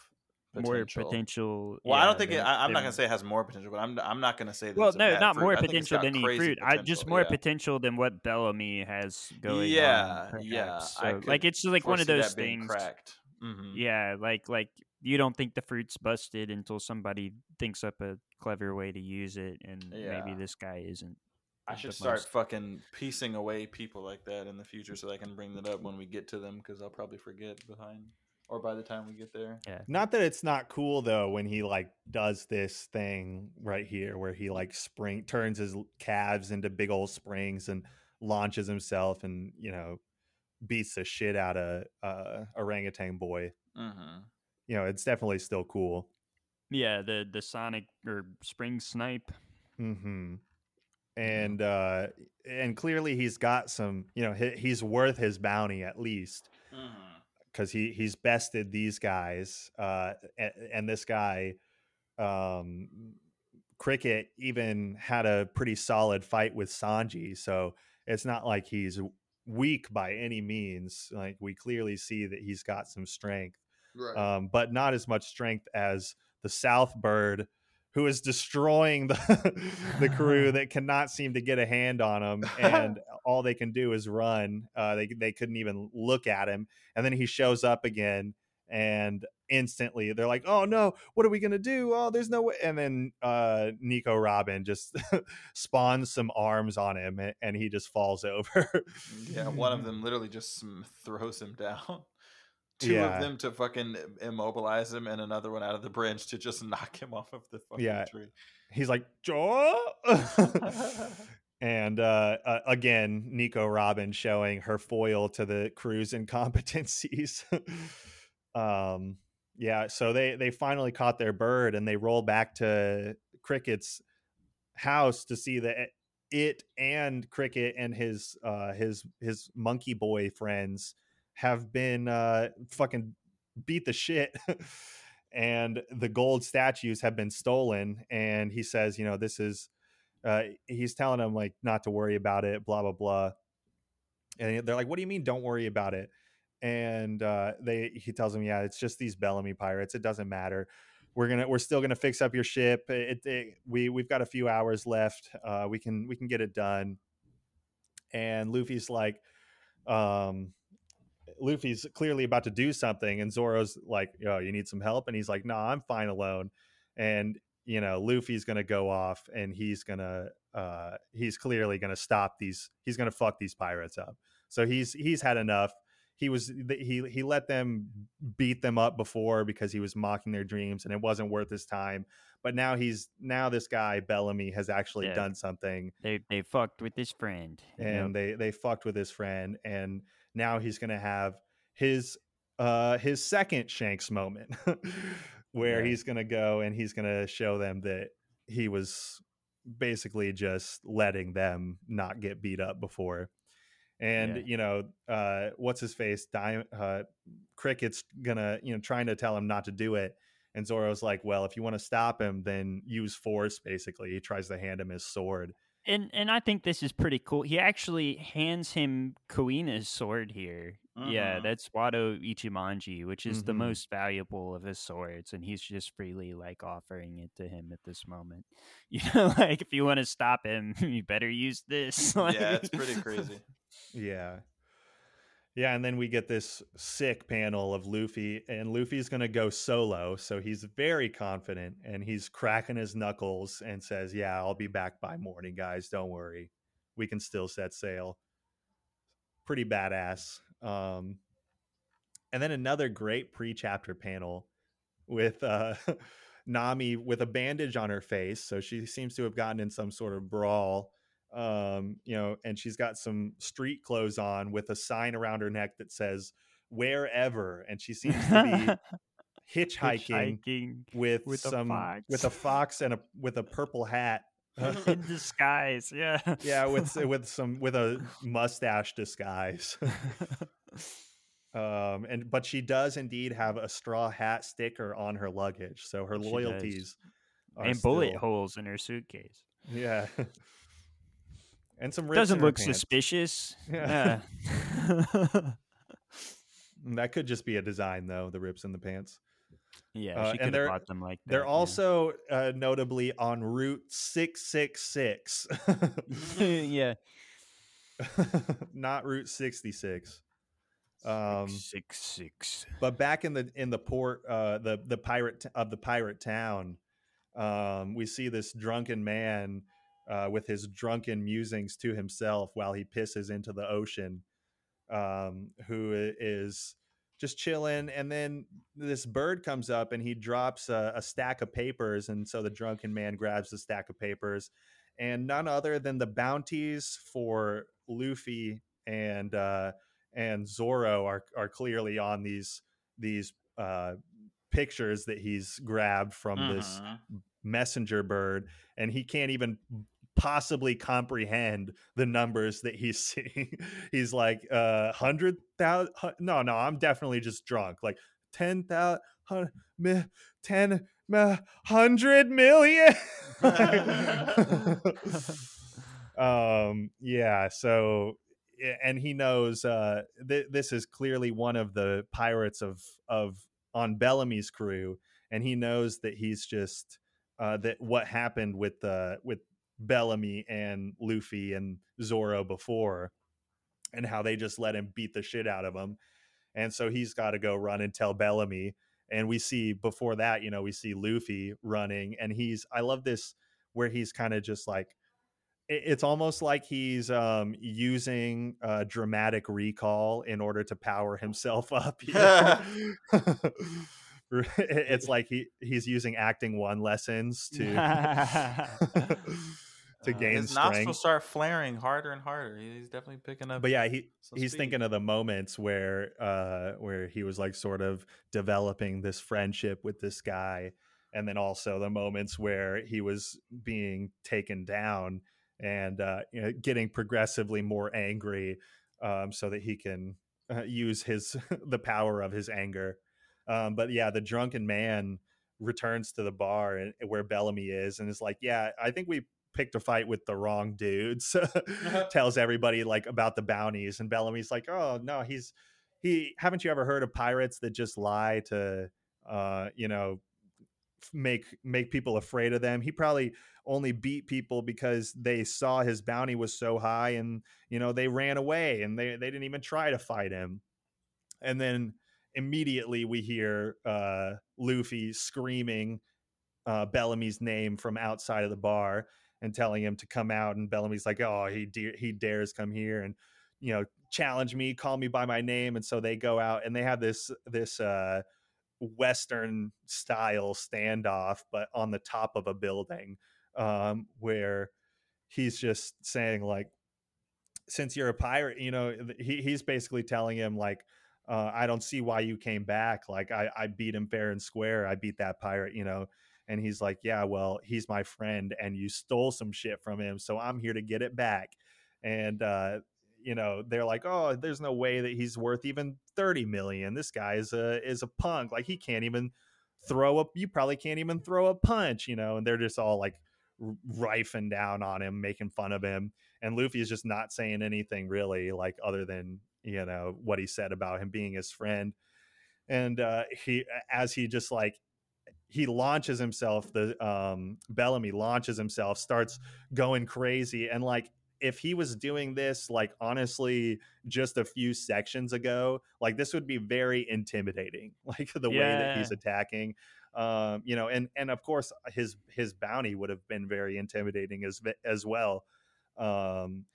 more Potential. potential. Well, I don't think it, I, I'm not gonna say it has more potential, but I'm I'm not gonna say that Well, no, not fruit. more potential than any fruit. I just more yeah. potential than what Bellamy has going Yeah, on. yeah, So, like it's just like one of those things. Cracked. Mhm. Yeah, like like you don't think the fruit's busted until somebody thinks up a clever way to use it, and maybe this guy isn't. I should start most- fucking piecing away people like that in the future so that I can bring that up when we get to them because I'll probably forget behind or by the time we get there. Not that it's not cool though when he like does this thing right here where he like spring turns his calves into big old springs and launches himself and you know beats the shit out of uh, orangutan boy. Mm-hmm. You know, it's definitely still cool. Yeah, the the Sonic or Spring Snipe. hmm And uh and clearly he's got some, you know, he, he's worth his bounty at least Mm-hmm. because he he's bested these guys uh and, and this guy um cricket even had a pretty solid fight with sanji so it's not like he's weak by any means like we clearly see that he's got some strength Right. um but not as much strength as the south bird who is destroying the the crew that cannot seem to get a hand on him and all they can do is run uh they they couldn't even look at him and then he shows up again and instantly they're like oh no what are we gonna do oh there's no way and then uh nico robin just spawns some arms on him a- and he just falls over yeah, one of them literally just throws him down. Two Yeah. of them to fucking immobilize him, and another one out of the branch to just knock him off of the fucking Yeah. tree. he's like Joe? and uh, uh again nico robin showing her foil to the crew's incompetencies um yeah so they they finally caught their bird and they roll back to cricket's house to see that it and cricket and his uh his his monkey boy friends have been uh fucking beat the shit and the gold statues have been stolen and he says you know this is uh he's telling them like not to worry about it blah blah blah and they're like what do you mean don't worry about it? And uh they he tells them yeah it's just these bellamy pirates it doesn't matter. We're gonna we're still gonna fix up your ship it, it we we've got a few hours left uh we can we can get it done. And luffy's like um Luffy's clearly about to do something, and Zoro's like, "Yo, you need some help?" And he's like, "No, nah, I'm fine alone." And you know, Luffy's gonna go off, and he's gonna, uh, he's clearly gonna stop these. He's gonna fuck these pirates up. So he's he's had enough. He was he he let them beat them up before because he was mocking their dreams, and it wasn't worth his time. But now he's now this guy Bellamy has actually Yeah. done something They they fucked with his friend. and they they fucked with his friend and now he's gonna have his uh his second shanks moment where Yeah. he's gonna go and he's gonna show them that he was basically just letting them not get beat up before and Yeah. you know uh what's his face Di- uh cricket's gonna you know trying to tell him not to do it and Zoro's like, well, if you want to stop him, then use force. Basically, he tries to hand him his sword. And and I think this is pretty cool. He actually hands him Kuina's sword here. Yeah, Mhm. that's Wado Ichimonji, which is the Mhm. most valuable of his swords, and he's just freely like offering it to him at this moment. You know, like if you want to stop him, you better use this. Like- yeah, it's pretty crazy. Yeah. Yeah, and then we get this sick panel of Luffy, and Luffy's gonna go solo, so he's very confident and he's cracking his knuckles and says, Yeah, I'll be back by morning, guys. Don't worry. We can still set sail. Pretty badass. Um and then another great pre-chapter panel with uh Nami with a bandage on her face, so she seems to have gotten in some sort of brawl um you know and she's got some street clothes on with a sign around her neck that says wherever and she seems to be hitchhiking Hitchhiking with, with a some with a fox. and a with a purple hat. In disguise. Yeah, yeah with with some with a mustache disguise. Um and but she does indeed have a straw hat sticker on her luggage so her She loyalties are and bullet still- holes in her suitcase. yeah and some rips Doesn't look pants. suspicious. Yeah. Yeah. That could just be a design, though. The rips in the pants. Yeah, Uh, she could have they're- bought them like that. They're yeah. also uh, notably on Route 666, yeah. not Route 66. Um, six six. but back in the in the port uh the the pirate t- of the pirate town um we see this drunken man uh with his drunken musings to himself while he pisses into the ocean um who is just chilling. And then this bird comes up and he drops a, a stack of papers. And so the drunken man grabs the stack of papers and none other than the bounties for luffy and uh and Zoro are are clearly on these these uh, pictures that he's grabbed from this Mhm. messenger bird, and he can't even possibly comprehend the numbers that he's seeing. he's like, uh, hundred thousand. No, no, I'm definitely just drunk. Like ten thousand, ten, mi- hundred million. um, yeah. So and he knows uh, th- this is clearly one of the pirates of of on Bellamy's crew, and he knows that he's just uh, that what happened with uh, with Bellamy and Luffy and Zoro before, and how they just let him beat the shit out of him, and so he's got to go run and tell Bellamy. And we see before that, you know, we see Luffy running, and he's I love this where he's kind of just like it's almost like he's um, using uh, dramatic recall in order to power himself up. you know? it's like he he's using acting one lessons to to Uh, gain his nostrils strength. start flaring harder and harder. He's definitely picking up. But yeah, he he's speed. thinking of the moments where uh where he was like sort of developing this friendship with this guy and then also the moments where he was being taken down and uh you know, getting progressively more angry um so that he can uh, use his the power of his anger um but yeah the drunken man returns to the bar and where Bellamy is and is like yeah I think we picked a fight with the wrong dudes tells everybody like about the bounties and Bellamy's like oh no he's he haven't you ever heard of pirates that just lie to uh you know make make people afraid of them? He probably only beat people because they saw his bounty was so high and you know they ran away and they they didn't even try to fight him. And then immediately we hear uh Luffy screaming uh Bellamy's name from outside of the bar and telling him to come out and Bellamy's like oh he de- he dares come here and you know challenge me call me by my name and so they go out and they have this this uh western style standoff but on the top of a building um where he's just saying like since you're a pirate you know he, he's basically telling him like uh, i don't see why you came back. Like I, I beat him fair and square. I beat that pirate you know and he's like yeah well he's my friend and you stole some shit from him so i'm here to get it back. And uh you know they're like oh there's no way that he's worth even 30 million. This guy is a is a punk. Like he can't even throw up you probably can't even throw a punch you know and they're just all like rifing down on him making fun of him and luffy is just not saying anything really like other than you know what he said about him being his friend. And uh he as he just like he launches himself the um bellamy launches himself starts going crazy and like if he was doing this like honestly just a few sections ago like this would be very intimidating like the way that he's attacking um you know and and of course his his bounty would have been very intimidating as as well um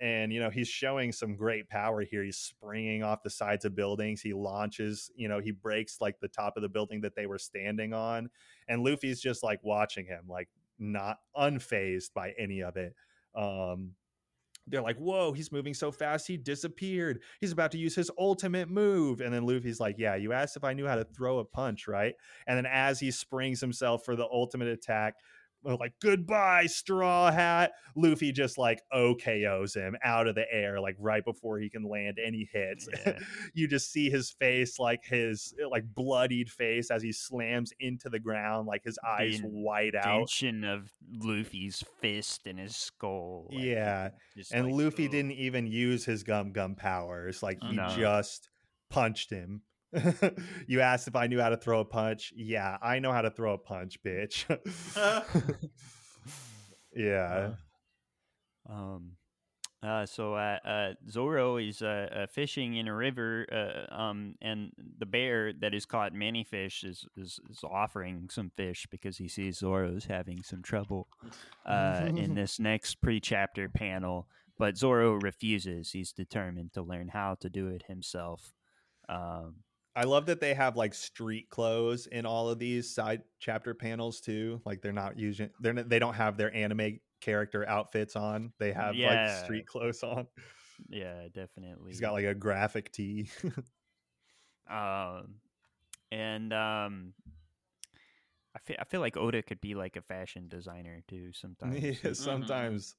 and you know he's showing some great power here. He's springing off the sides of buildings. He launches you know he breaks like the top of the building that they were standing on and luffy's just like watching him like not unfazed by any of it. Um they're like whoa he's moving so fast he disappeared. He's about to use his ultimate move. And then luffy's like yeah you asked if i knew how to throw a punch right? And then as he springs himself for the ultimate attack we're like goodbye straw hat luffy just like okos him out of the air like right before he can land any hits Yeah. you just see his face like his like bloodied face as he slams into the ground like his eyes The white out of Luffy's fist in his skull. like, Yeah, and like, Luffy ugh. didn't even use his gum gum powers. Like oh, he No. just punched him you asked if I knew how to throw a punch. Yeah, I know how to throw a punch, bitch. yeah. Uh, um. Uh, so uh, uh, Zoro is uh, uh, fishing in a river, uh, um, and the bear that has caught many fish is, is, is offering some fish because he sees Zoro's having some trouble uh, in this next pre-chapter panel. But Zoro refuses. He's determined to learn how to do it himself. Um, I love that they have like street clothes in all of these side chapter panels too. Like they're not using they're not, they don't have their anime character outfits on. They have Yeah. like street clothes on. yeah, definitely. He's got like a graphic tee. um, and um, I feel I feel like Oda could be like a fashion designer too. Sometimes, yeah, sometimes,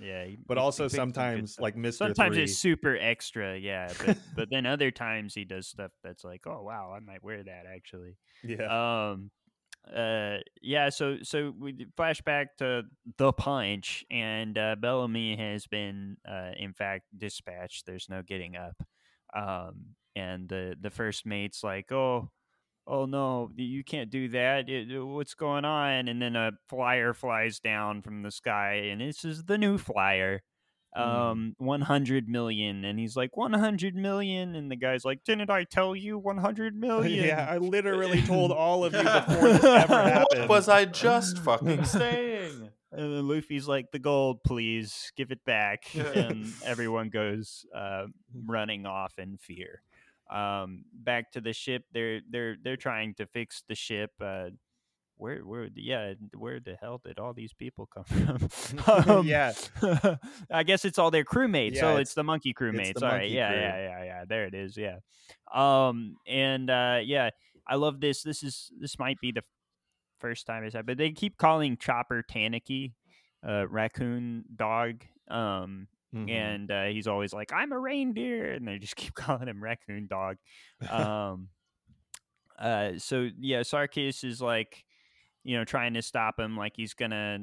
yeah. he- but he- he also good sometimes like Mr. sometimes Three. it's super extra, yeah. But but then other times he does stuff that's like, oh wow, I might wear that actually. yeah. Um, uh, yeah. So so we flash back to the punch, and uh, Bellamy has been, uh, in fact, dispatched. There's no getting up. Um, and the the first mate's like, oh. Oh no! You can't do that. It- it- what's going on? And then a flyer flies down from the sky, and this is the new flyer, Mm. um, 100 million. And he's like, 100 million, and the guy's like, "Didn't I tell you 100 million? yeah, I literally told all of you before this ever happened. What was I just fucking saying? And then Luffy's like, "The gold, please give it back," and everyone goes uh, running off in fear. Um, back to the ship. They're they're they're trying to fix the ship. Uh, where where yeah where the hell did all these people come from? Um, yeah, I guess it's all their crewmates. Yeah, so it's- it's the monkey crewmates. all right, yeah, crew. yeah, yeah, yeah. There it is. Yeah. Um, and uh, yeah, I love this. This is this might be the first time it's happened, but they keep calling Chopper Tanuki, uh, raccoon dog. Um, Mhm. and uh, he's always like, "I'm a reindeer," and they just keep calling him raccoon dog. Um, uh, so yeah, Sarkis is like, you know, trying to stop him, like he's gonna,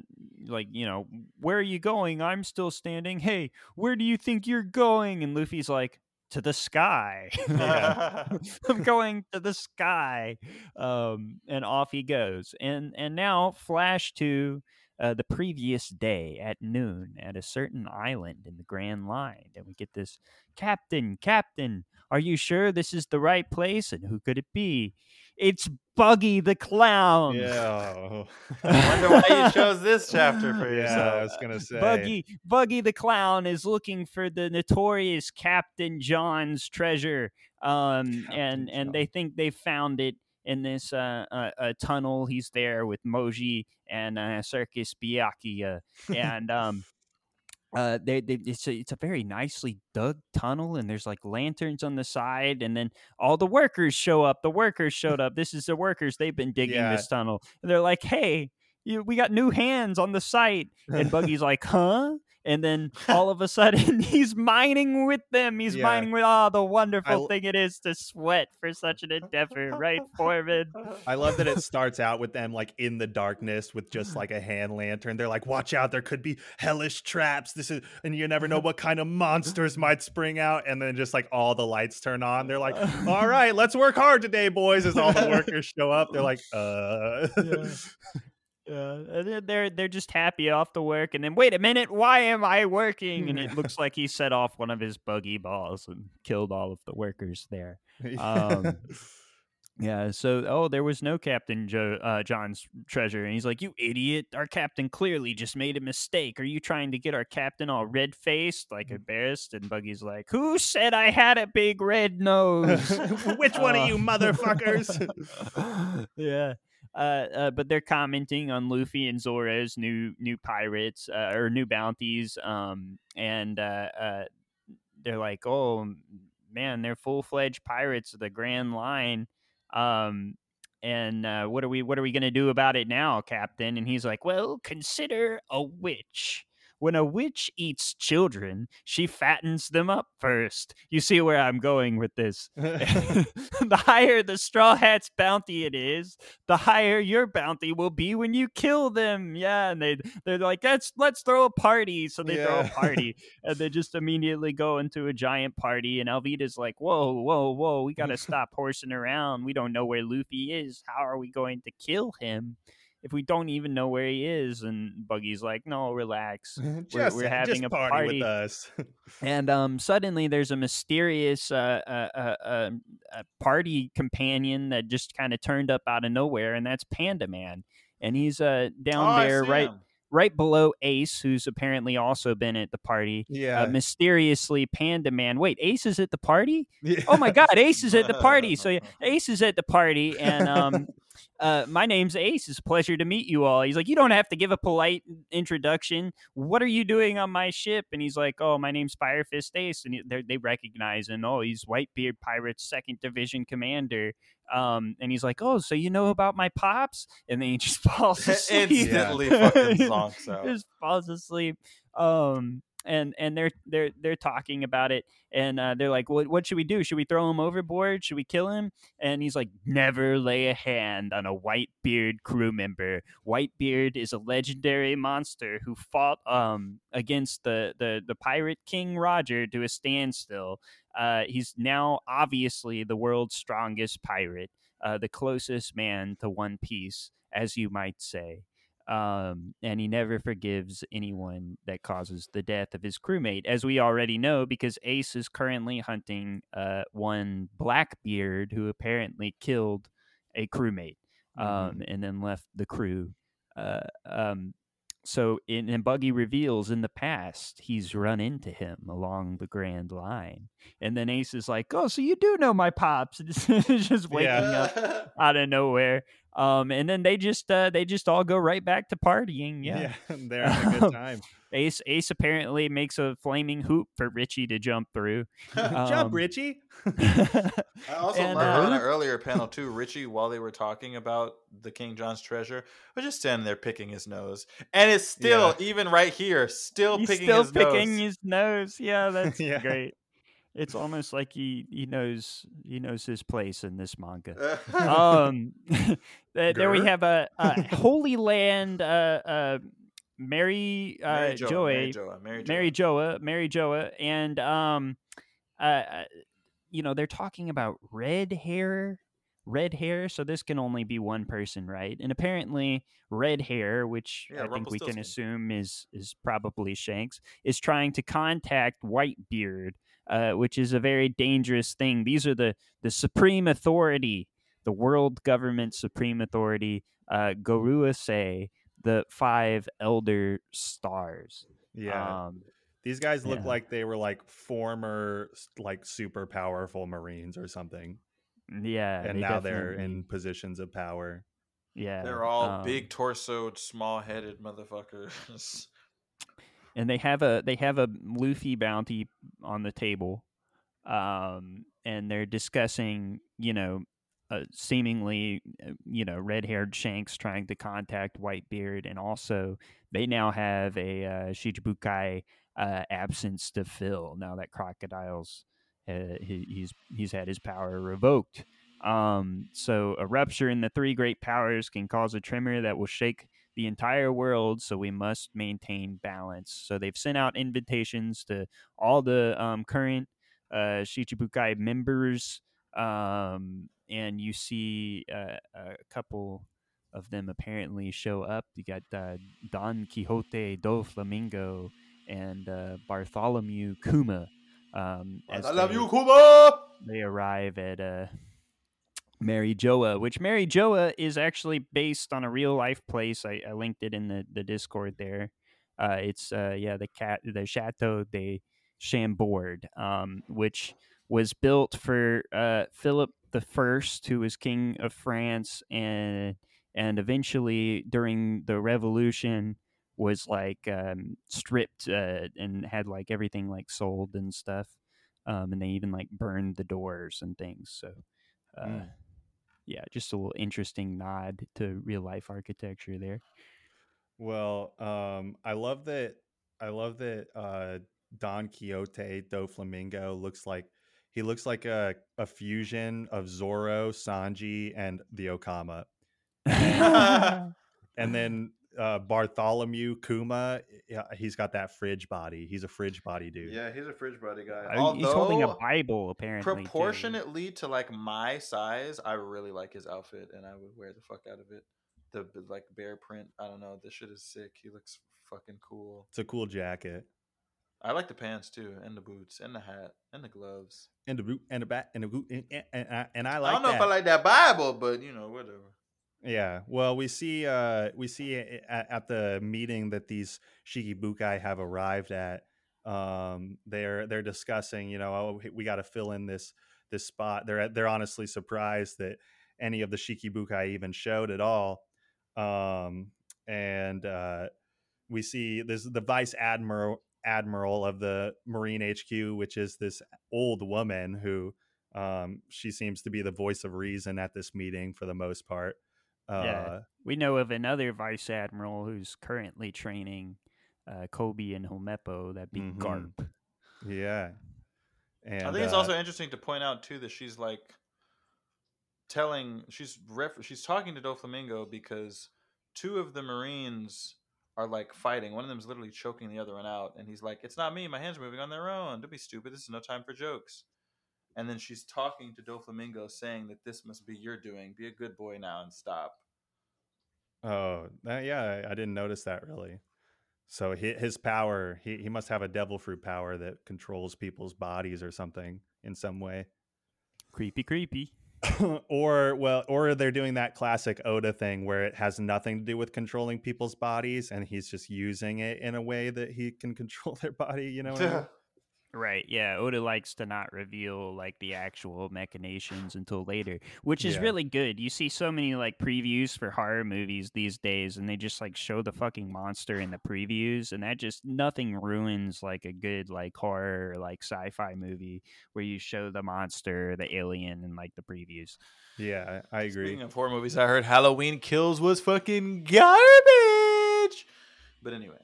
like, you know, where are you going? I'm still standing. Hey, where do you think you're going? And Luffy's like, to the sky. I'm going to the sky. Um, and off he goes. And and now flash to uh, the previous day at noon at a certain island in the Grand Line, and we get this Captain, Captain, are you sure this is the right place? And who could it be? It's Buggy the Clown. yeah. I wonder why you chose this chapter for Yeah, I was gonna say. Buggy Buggy the Clown is looking for the notorious Captain John's treasure. Um, and and they think they found it in this uh, uh, uh tunnel. He's there with Moji and uh, Circus Byakuya, and um. Uh, they, they it's a it's a very nicely dug tunnel, and there's like lanterns on the side, and then all the workers show up. The workers showed up. This is the workers. They've been digging Yeah. this tunnel. And they're like, "Hey, you, we got new hands on the site." And Buggy's like, "Huh?" And then all of a sudden, he's mining with them. He's Yeah. mining with oh, the wonderful l- thing it is to sweat for such an endeavor, right, Foreman? I love that it starts out with them like in the darkness with just like a hand lantern. They're like, "Watch out! There could be hellish traps. This is, and you never know what kind of monsters might spring out." And then just like all the lights turn on. They're like, "All right, let's work hard today, boys." As all the workers show up, they're like, "Uh." Yeah. Yeah, they're they're just happy off to work, and then wait a minute, why am I working? And it looks like he set off one of his buggy balls and killed all of the workers there. Um, Yeah, so oh, there was no Captain uh, John's treasure, and he's like, "You idiot! Our captain clearly just made a mistake. Are you trying to get our captain all red faced, like embarrassed?" And Buggy's like, "Who said I had a big red nose? Which one of you Uh, motherfuckers? yeah. Uh, uh, but they're commenting on Luffy and Zoro's new new pirates uh, or new bounties, um, and uh, they're like, "Oh man, they're full fledged pirates of the Grand Line." Um, and uh, what are we what are we gonna do about it now, Captain? And he's like, "Well, consider a witch." When a witch eats children, she fattens them up first. You see where I'm going with this. the higher the Straw Hat's bounty it is, the higher your bounty will be when you kill them. Yeah, and they they're like, let's let's throw a party. So they throw a party, and they just immediately go into a giant party. And Alvida's like, whoa, whoa, whoa, we gotta stop horsing around. We don't know where Luffy is. How are we going to kill him? If we don't even know where he is, and Buggy's like, "No, relax." just, we're having a party, party. with us. and um, suddenly there's a mysterious uh, uh, uh, uh, uh, party companion that just kind of turned up out of nowhere, and that's Panda Man, and he's uh, down Oh, there right him. right below Ace, who's apparently also been at the party. yeah. Uh, mysteriously, Panda Man. Wait, Ace is at the party? yeah. Oh my God, Ace is at the party. So yeah, Ace is at the party, and um, uh, my name's Ace. It's a pleasure to meet you all. He's like, you don't have to give a polite introduction. What are you doing on my ship? And he's like, oh, my name's Firefist Ace, and he- they recognize him. Oh, he's Whitebeard Pirates Second Division Commander. Um, and he's like, oh, so you know about my pops? And then he just falls asleep. Instantly fucking zonks out. just falls asleep. Um, and and they're they're they're talking about it, and uh, they're like, "What what should we do? Should we throw him overboard? Should we kill him?" And he's like, "Never lay a hand on a Whitebeard crew member. Whitebeard is a legendary monster who fought um against the the the pirate king Roger to a standstill. Uh, he's now obviously the world's strongest pirate, uh, the closest man to One Piece, as you might say." Um, and he never forgives anyone that causes the death of his crewmate, as we already know, because Ace is currently hunting uh, one Blackbeard who apparently killed a crewmate um, Mhm. and then left the crew. Uh, um, so, in, and Buggy reveals in the past he's run into him along the Grand Line, and then Ace is like, "Oh, so you do know my pops?" just waking Yeah. up out of nowhere. Um, and then they just uh, they just all go right back to partying. Yeah. they're having a good time. Ace Ace apparently makes a flaming hoop for Richie to jump through. Jump, Um, Richie. I also And, learned on uh, an earlier panel too. Richie, while they were talking about the King John's treasure, was just standing there picking his nose, and it's still even right here, still He's picking still his picking nose. his nose. Yeah, that's Yeah. great. It's almost like he he knows he knows his place in this manga. Um there we have a, a holy land uh uh mary uh Mary Joa, Mary Joa, Mary Joa. mary joa mary joa and um uh, uh you know they're talking about red hair red hair so this can only be one person right and apparently red hair which Yeah, i think we can assume is is probably shanks is trying to contact White whitebeard uh, which is a very dangerous thing these are the the supreme authority the world government supreme authority uh Gorosei the five elder stars Yeah. um These guys look yeah. like they were like former like super powerful Marines or something. yeah and they now they're in positions of power. yeah They're all um, big torsoed, small headed motherfuckers. and they have a they have a Luffy bounty on the table, um, and they're discussing you know, uh, seemingly uh, you know red haired Shanks trying to contact Whitebeard, and also they now have a uh, Shichibukai uh, absence to fill now that Crocodile's uh, he, he's he's had his power revoked. Um, so a rupture in the three great powers can cause a tremor that will shake the entire world, so we must maintain balance. So they've sent out invitations to all the um, current uh, Shichibukai members, um, and you see uh, a couple of them apparently show up. You got uh, Don Quixote do Flamingo and uh, Bartholomew Kuma. Um, as I love they- you, Kuma. they arrive at uh, Mary Joa, which Mary Joa is actually based on a real life place. I, I linked it in the, the Discord there. Uh, it's uh, yeah the cat the Chateau de Chambord, um, which was built for uh, Philip the First, who was king of France, and and eventually during the Revolution was like um, stripped uh, and had like everything like sold and stuff um, and they even like burned the doors and things. So, Mm. Yeah, just a little interesting nod to real life architecture there. Well, um, I love that. I love that uh, Donquixote Doflamingo looks like he looks like a, a fusion of Zoro, Sanji, and the Okama. And then uh, Bartholomew Kuma, yeah, he's got that fridge body. He's a fridge body dude. Yeah, he's a fridge body guy. Uh, He's holding a Bible apparently. too. proportionately to like my size, I really like his outfit, and I would wear the fuck out of it. The like bear print. I don't know. This shit is sick. He looks fucking cool. It's a cool jacket. I like the pants too, and the boots, and the hat, and the gloves. And the boot and the bat, and the boot and, and, and, I- and I I don't know that. if I like that Bible, but you know, whatever. Yeah. Well, we see uh we see at, at the meeting that these Shikibukai have arrived at um they're they're discussing, you know, oh, we got to fill in this this spot. They're they're honestly surprised that any of the Shikibukai even showed at all. Um and uh we see this the vice admiral admiral of the Marine HQ, which is this old woman who um she seems to be the voice of reason at this meeting for the most part. Uh, Yeah. We know of another vice admiral who's currently training uh, Koby and Helmeppo. That'd be Mhm. Garp. yeah. And I think it's uh, also interesting to point out too that she's like telling she's ref- she's talking to Doflamingo because two of the Marines are like fighting. One of them's literally choking the other one out, and he's like, "It's not me. My hands are moving on their own. Don't be stupid. This is no time for jokes." And then she's talking to Doflamingo, saying that this must be your doing. Be a good boy now and stop. Oh, that, yeah, I- I didn't notice that really. So hi- his power, he, he must have a devil fruit power that controls people's bodies or something in some way. Creepy, creepy. or well, or they're doing that classic Oda thing where it has nothing to do with controlling people's bodies, and he's just using it in a way that he can control their body. You know, what I mean? Right. Yeah. Oda likes to not reveal like the actual machinations until later, which is Yeah. really good. You see so many like previews for horror movies these days, and they just like show the fucking monster in the previews, and that just nothing ruins like a good like horror or like sci-fi movie where you show the monster, the alien, and like the previews. yeah, I agree. Speaking of horror movies, I heard Halloween Kills was fucking garbage. But anyway,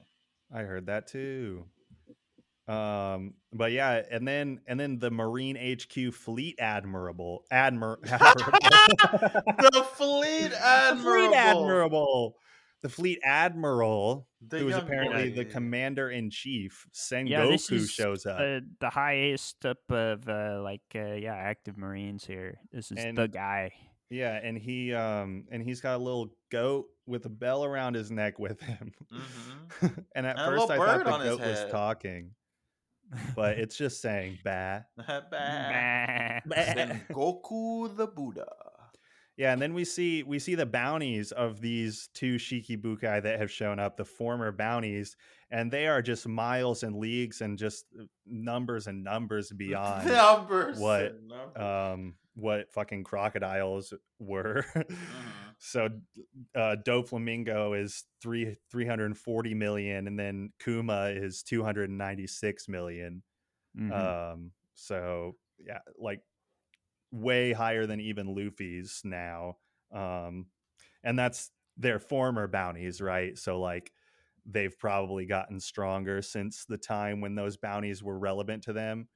I heard that too. Um, but yeah, and then and then the Marine HQ Fleet Admirable Admir the fleet admiral. Fleet Admirable, the Fleet Admiral, The who is young apparently the commander in chief, Sengoku, Yeah, this is shows up. Uh, the highest up of uh, like uh, yeah active Marines here. This is And- the guy. yeah, and he um and he's got a little goat with a bell around his neck with him. Mhm. and at And first I thought the goat was talking, but it's just saying "bah." Bah. Bah. Sengoku the Buddha. Yeah, and then we see we see the bounties of these two Shikibukai that have shown up, the former bounties, and they are just miles and leagues and just uh, numbers and numbers beyond Numbers what, numbers. um what fucking Crocodile's were. Mhm. so uh Doflamingo is three three hundred and forty million, and then Kuma is two hundred and ninety six million. Mhm. Um, so yeah, like way higher than even Luffy's now. Um, and that's their former bounties, right? So like they've probably gotten stronger since the time when those bounties were relevant to them.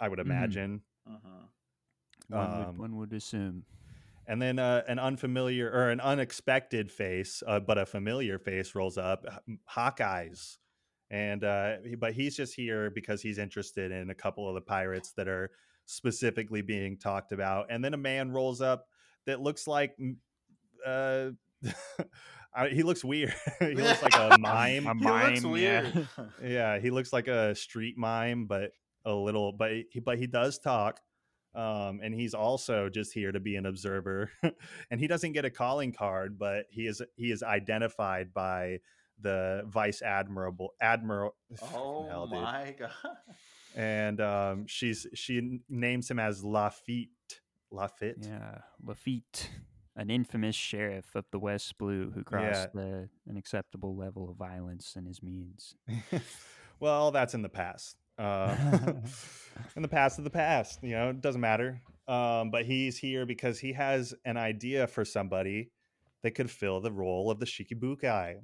I would Mhm. imagine. Mhm. One, um, would, one would assume. And then uh, an unfamiliar or an unexpected face, uh, but a familiar face rolls up. Hawkeyes, and uh, but he's just here because he's interested in a couple of the pirates that are specifically being talked about. And then a man rolls up that looks like, uh, I, he looks weird. he looks like a mime. A He looks mime, yeah. yeah, he looks like a street mime, but a little, but he, but he does talk. Um, and he's also just here to be an observer, and he doesn't get a calling card, but he is he is identified by the vice admirable admiral. oh hell, dude. my god. And um, she's she names him as Lafitte. Lafitte. Yeah, Lafitte, an infamous sheriff of the West Blue who crossed the, an acceptable level of violence in his means. well, that's in the past. Uh, in the past of the past, you know, it doesn't matter. Um, but he's here because he has an idea for somebody that could fill the role of the Shikibukai.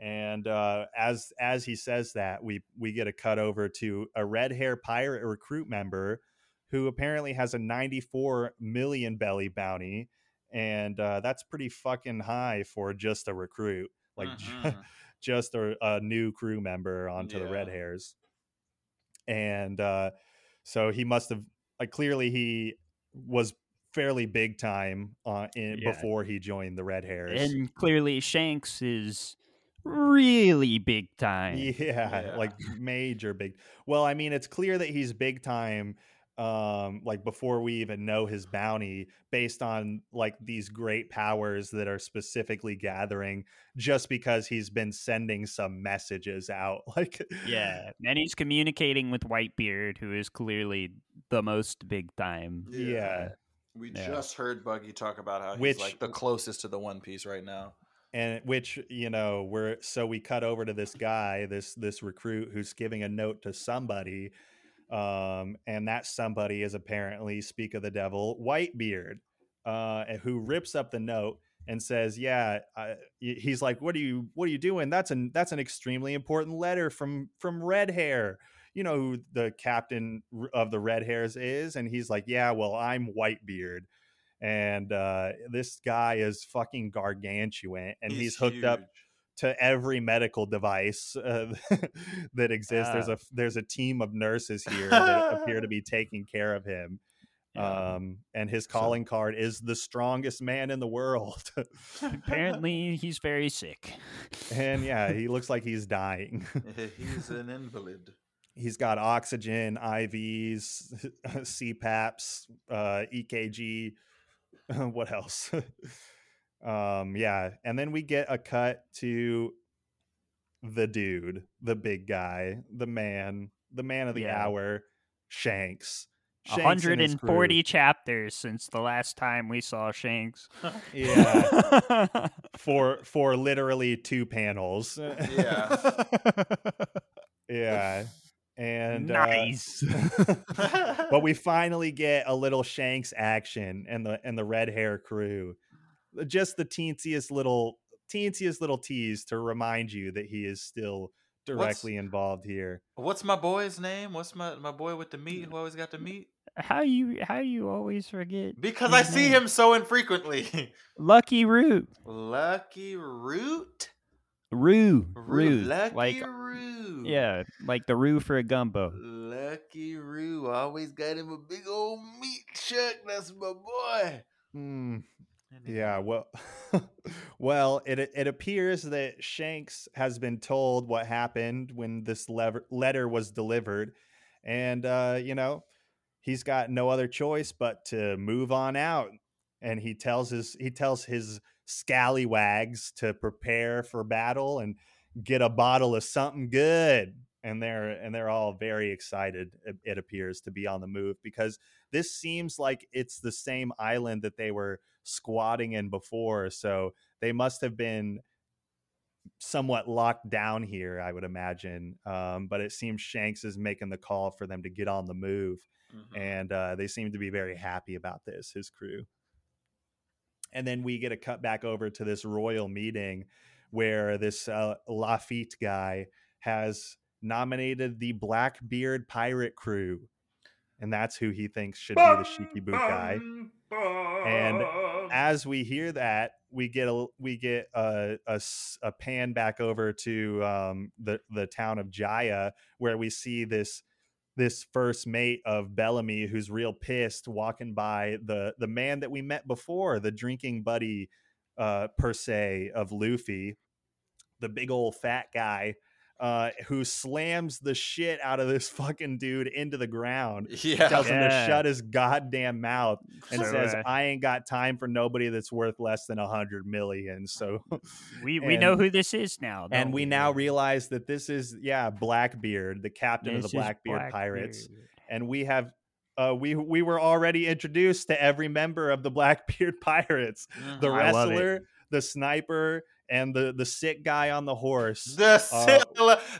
And uh, as as he says that, we we get a cut over to a red hair pirate recruit member who apparently has a 94 million belly bounty, and uh, that's pretty fucking high for just a recruit, like Mhm. just a, a new crew member onto the red hairs. And uh, so he must have like clearly he was fairly big time uh, in, Yeah. before he joined the red hairs. And clearly, Shanks is really big time. Yeah, Yeah. like major big. Well, I mean, it's clear that he's big time um like before we even know his bounty based on like these great powers that are specifically gathering just because he's been sending some messages out like Yeah, and he's communicating with Whitebeard, who is clearly the most big time. yeah We Yeah. just heard Buggy talk about how Which- he's like the closest to the One Piece right now. and which you know we're so we cut over to this guy this this recruit who's giving a note to somebody um and that somebody is apparently speak of the devil whitebeard uh who rips up the note and says yeah I, he's like what are you what are you doing? That's an that's an extremely important letter from from red hair. You know who the captain of the red hairs is? And he's like yeah well i'm whitebeard. And uh this guy is fucking gargantuan and he's, hooked up huge. To every medical device uh, that exists. There's Ah. a there's a team of nurses here that appear to be taking care of him. Yeah. Um, and his So- calling card is the strongest man in the world. Apparently, he's very sick. and yeah, he looks like he's dying. he's an invalid. he's got oxygen, IVs, CPAPs, uh, EKG. what else? Um, yeah, and then we get a cut to the dude, the big guy, the man, the man of the Yeah. hour, Shanks. Shanks and 140 chapters since the last time we saw Shanks. Yeah, for for literally two panels. Yeah. yeah, and uh, nice. but we finally get a little Shanks action and the and the red hair crew. Just the teensiest little teensiest little tease to remind you that he is still directly involved here. What's my boy's name? What's my my boy with the meat who always got the meat? how you how you always forget? Because I see name? him so infrequently. Lucky Root. Lucky Root. Roo. Root. Roo. Lucky Like Roo. yeah, like the Roo for a gumbo. Lucky Roo. Always got him a big old meat chuck. That's my boy. Hmm. Yeah, well, well, it it appears that Shanks has been told what happened when this lever- letter was delivered, and uh, you know, he's got no other choice but to move on out. And he tells his he tells his scallywags to prepare for battle and get a bottle of something good. And they're and they're all very excited. It, it appears to be on the move because this seems like it's the same island that they were squatting in before. So they must have been somewhat locked down here, I would imagine. Um, but it seems Shanks is making the call for them to get on the move. Mhm. And uh, they seem to be very happy about this, his crew. And then we get a cut back over to this royal meeting where this uh, Lafitte guy has nominated the Blackbeard pirate crew. And that's who he thinks should be the Shiki Boot guy. And as we hear that, we get a we get a, a a pan back over to um, the the town of Jaya, where we see this this first mate of Bellamy, who's real pissed, walking by the the man that we met before, the drinking buddy uh, per se of Luffy, the big old fat guy. Uh, who slams the shit out of this fucking dude into the ground? yeah. Tells him to shut his goddamn mouth and So, says, "I ain't got time for nobody that's worth less than a hundred million. So, We we know who this is now. and don't we now realize that this is yeah Blackbeard, the captain This of the Blackbeard Pirates, and we have. Uh, we we were already introduced to every member of the Blackbeard Pirates: the Mhm. I love it. wrestler, the sniper, and the the sick guy on the horse. The Uh, sick,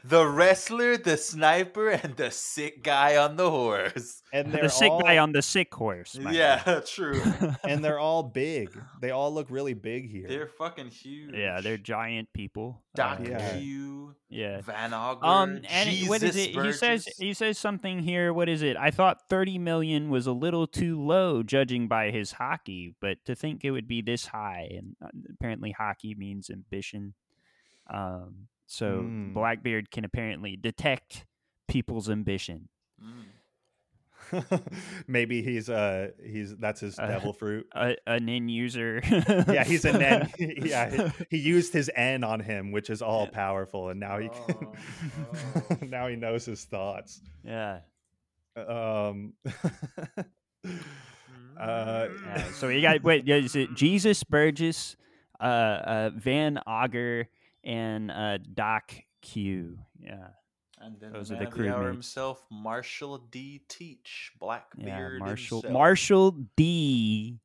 the wrestler, the sniper, and the sick guy on the horse. and the sick all, guy on the sick horse. my Yeah, true. and they're all big. They all look really big here. They're fucking huge. yeah, they're giant people. Doc Uh, Yeah. Q, yeah. Van Auger, Um, and Jesus what is it? He says he says something here. What is it? I thought thirty million was a little too low, judging by his haki, but to think it would be this high, and uh, apparently haki means ambition. Um, so Mm. Blackbeard can apparently detect people's ambition. Mm. Maybe he's uh he's that's his Uh, devil fruit. A, an end user. Yeah, he's an N. yeah, he, he used his N on him, which is all powerful, and now he can, Oh, oh. now he knows his thoughts. yeah. Um, uh, Yeah, so you got wait, is it Jesus Burgess, uh, uh, Van Auger, and uh, Doc Q? Yeah, And then Those the are man the of the hour crewmates. himself, Marshall D. Teach, yeah, Blackbeard Marshall himself. Marshall D.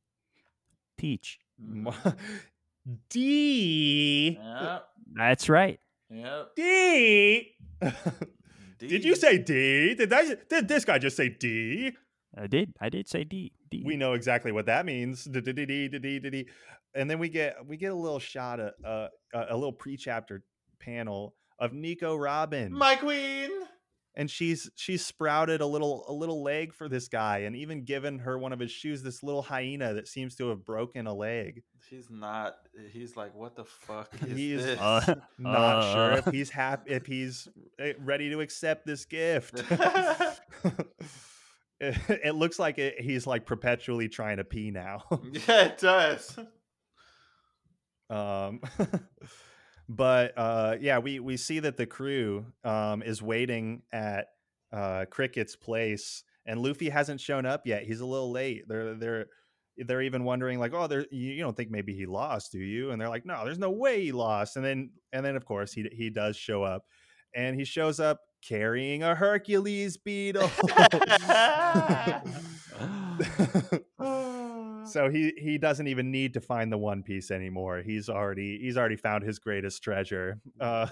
Teach. Mhm. D Yep, That's right. yep. D. Did you say D? Did I? Did this guy just say D? I did. I did say D. D. We know exactly what that means. D- d- d- d- d- d- d- d. And then we get we get a little shot of uh, a a little pre-chapter panel of Nico Robin. My queen. and she's she's sprouted a little a little leg for this guy and even given her one of his shoes this little hyena that seems to have broken a leg He's not. He's like, what the fuck is He's, this? Uh, not sure Uh. if he's happy if he's ready to accept this gift it, it looks like it, he's like perpetually trying to pee now yeah, it does. Um but uh yeah we we see that the crew um is waiting at uh cricket's place and luffy hasn't shown up yet. He's a little late. They're they're they're even wondering like oh you, you don't think maybe he lost do you? And they're like no there's no way he lost. And then and then of course he he does show up and he shows up carrying a hercules beetle so he he doesn't even need to find the one piece anymore he's already he's already found his greatest treasure uh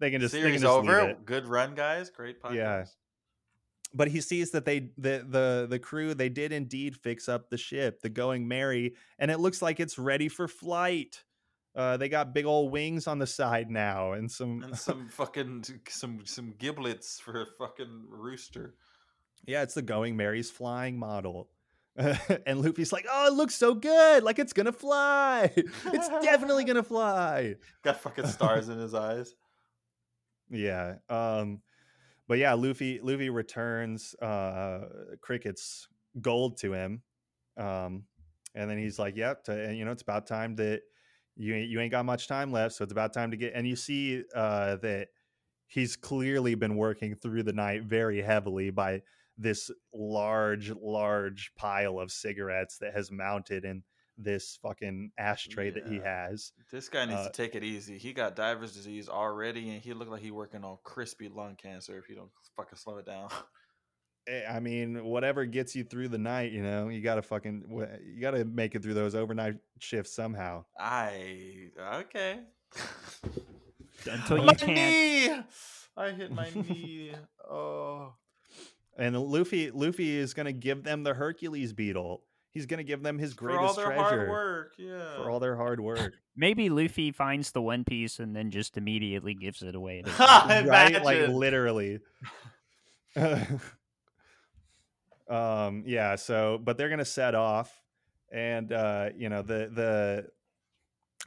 they can just they can Series just over. Good run, guys. Great podcast. Yeah. but he sees that they the the the crew they did indeed fix up the ship the Going Merry and it looks like it's ready for flight uh they got big old wings on the side now and some And some fucking some some giblets for a fucking rooster. yeah it's the Going Merry's flying model and luffy's like oh it looks so good like it's gonna fly it's definitely gonna fly Got fucking stars in his eyes. Yeah. Um but yeah, Luffy Luffy returns uh Cricket's gold to him. Um and then he's like, "Yep, to, and you know, it's about time that you ain't, you ain't got much time left, so it's about time to get." And you see uh that he's clearly been working through the night very heavily by this large large pile of cigarettes that has mounted in this fucking ashtray that he has. This guy needs Uh, to take it easy. He got diver's disease already, and he looked like he working on crispy lung cancer. If you don't fucking slow it down. Eh, I mean, whatever gets you through the night, you know, you gotta fucking, wha- you gotta make it through those overnight shifts somehow. I okay. Until you my can't. knee. I hit my knee. Oh. And Luffy, Luffy is gonna give them the Hercules beetle. He's gonna give them his greatest treasure. For all their treasure hard work, yeah. for all their hard work, Maybe Luffy finds the One Piece and then just immediately gives it away. To right? Like literally. um. Yeah. So, but they're gonna set off, and uh, you know the the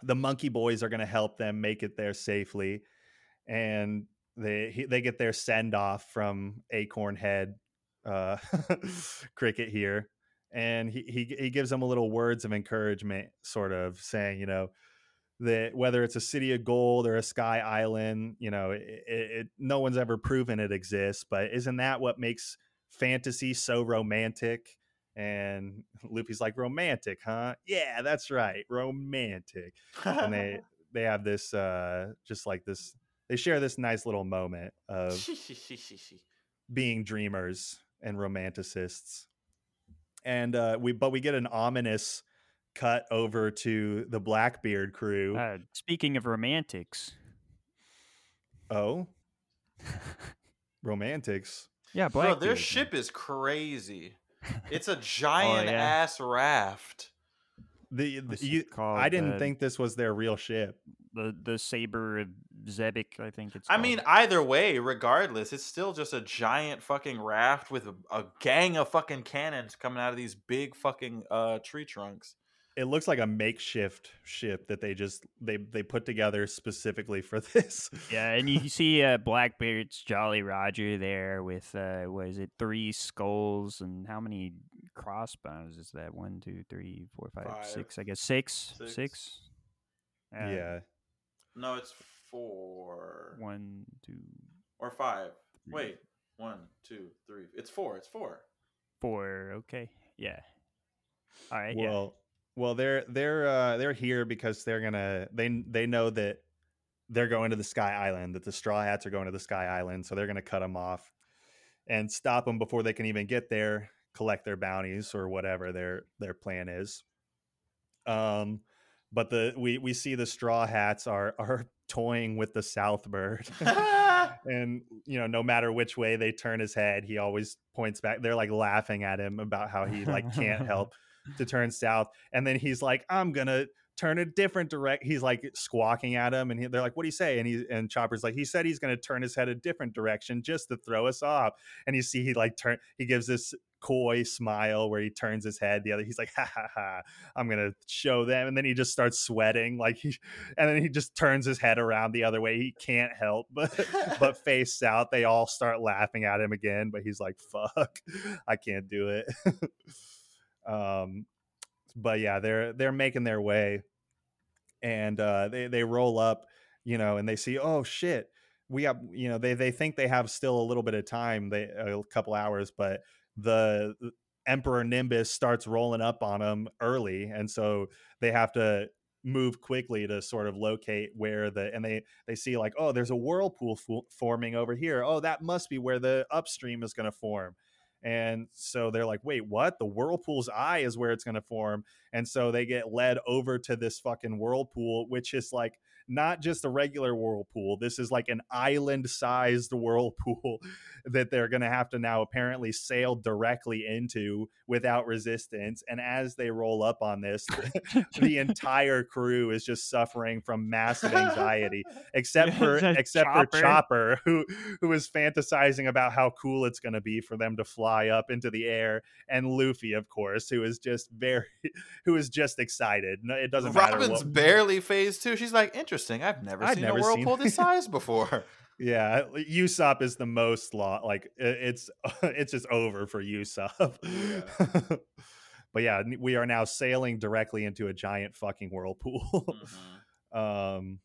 the monkey boys are gonna help them make it there safely, and they he, they get their send off from Acorn Head, uh, Cricket here, and he, he he gives them a little words of encouragement, sort of saying, you know, that whether it's a city of gold or a sky island, you know, it, it, it no one's ever proven it exists, but isn't that what makes fantasy so romantic? And Luffy's like, romantic, huh? Yeah, that's right, romantic and they they have this uh just like this they share this nice little moment of being dreamers and romanticists and uh we but we get an ominous cut over to the Blackbeard crew. Uh, speaking of romantics, oh, romantics. yeah, Bro, their ship is crazy. It's a giant yeah. ass raft. The, the you, called? I didn't The- think this was their real ship. the the saber of Zebek, I think it's. I mean, either way, regardless, it's still just a giant fucking raft with a, a gang of fucking cannons coming out of these big fucking uh tree trunks. It looks like a makeshift ship that they just they they put together specifically for this. yeah, and you see uh, Blackbeard's Jolly Roger there with uh, what is it, three skulls and how many crossbows is that? One, two, three, four, five, six. Five. I guess six. Six. Six. Uh, yeah. No, it's four One, two, or five. three, Wait, one, two, three. It's four. It's four. four. Okay. Yeah. All right. yeah. Well, well, they're they're uh, they're here because they're gonna they they know that they're going to the Sky Island. That the Straw Hats are going to the Sky Island, so they're gonna cut them off and stop them before they can even get there. Collect their bounties or whatever their their plan is. Um, but the we we see the Straw Hats are are toying with the Southbird. and you know no matter which way they turn his head he always points back they're like laughing at him about how he like can't help to turn south and then he's like i'm gonna turn a different direct he's like squawking at him and he, they're like what do you say and he and chopper's like he said he's gonna turn his head a different direction just to throw us off and you see he like turn he gives this coy smile where he turns his head the other he's like ha ha ha i'm gonna show them and then he just starts sweating like he and then he just turns his head around the other way he can't help but but face south they all start laughing at him again but he's like fuck i can't do it. Um but yeah they're they're making their way and uh they they roll up you know and they see oh shit we got you know they they think they have still a little bit of time they a couple hours but the uh, emperor nimbus starts rolling up on them early and so they have to move quickly to sort of locate where the and they they see like oh there's a whirlpool fo- forming over here. Oh that must be where the upstream is going to form. And so they're like wait what? The whirlpool's eye is where it's going to form. And so they get led over to this fucking whirlpool which is like not just a regular whirlpool this is like an island sized whirlpool that they're going to have to now apparently sail directly into without resistance and as they roll up on this the entire crew is just suffering from massive anxiety except for The except for Chopper. Chopper who who is fantasizing about how cool it's going to be for them to fly up into the air and Luffy of course who is just very who is just excited it doesn't matter Robin's barely phase two. She's like, interesting. I've never I've seen never a seen- whirlpool this size before. yeah Usopp is the most law like it's it's just over for Usopp but yeah we are now sailing directly into a giant fucking whirlpool. Mhm. um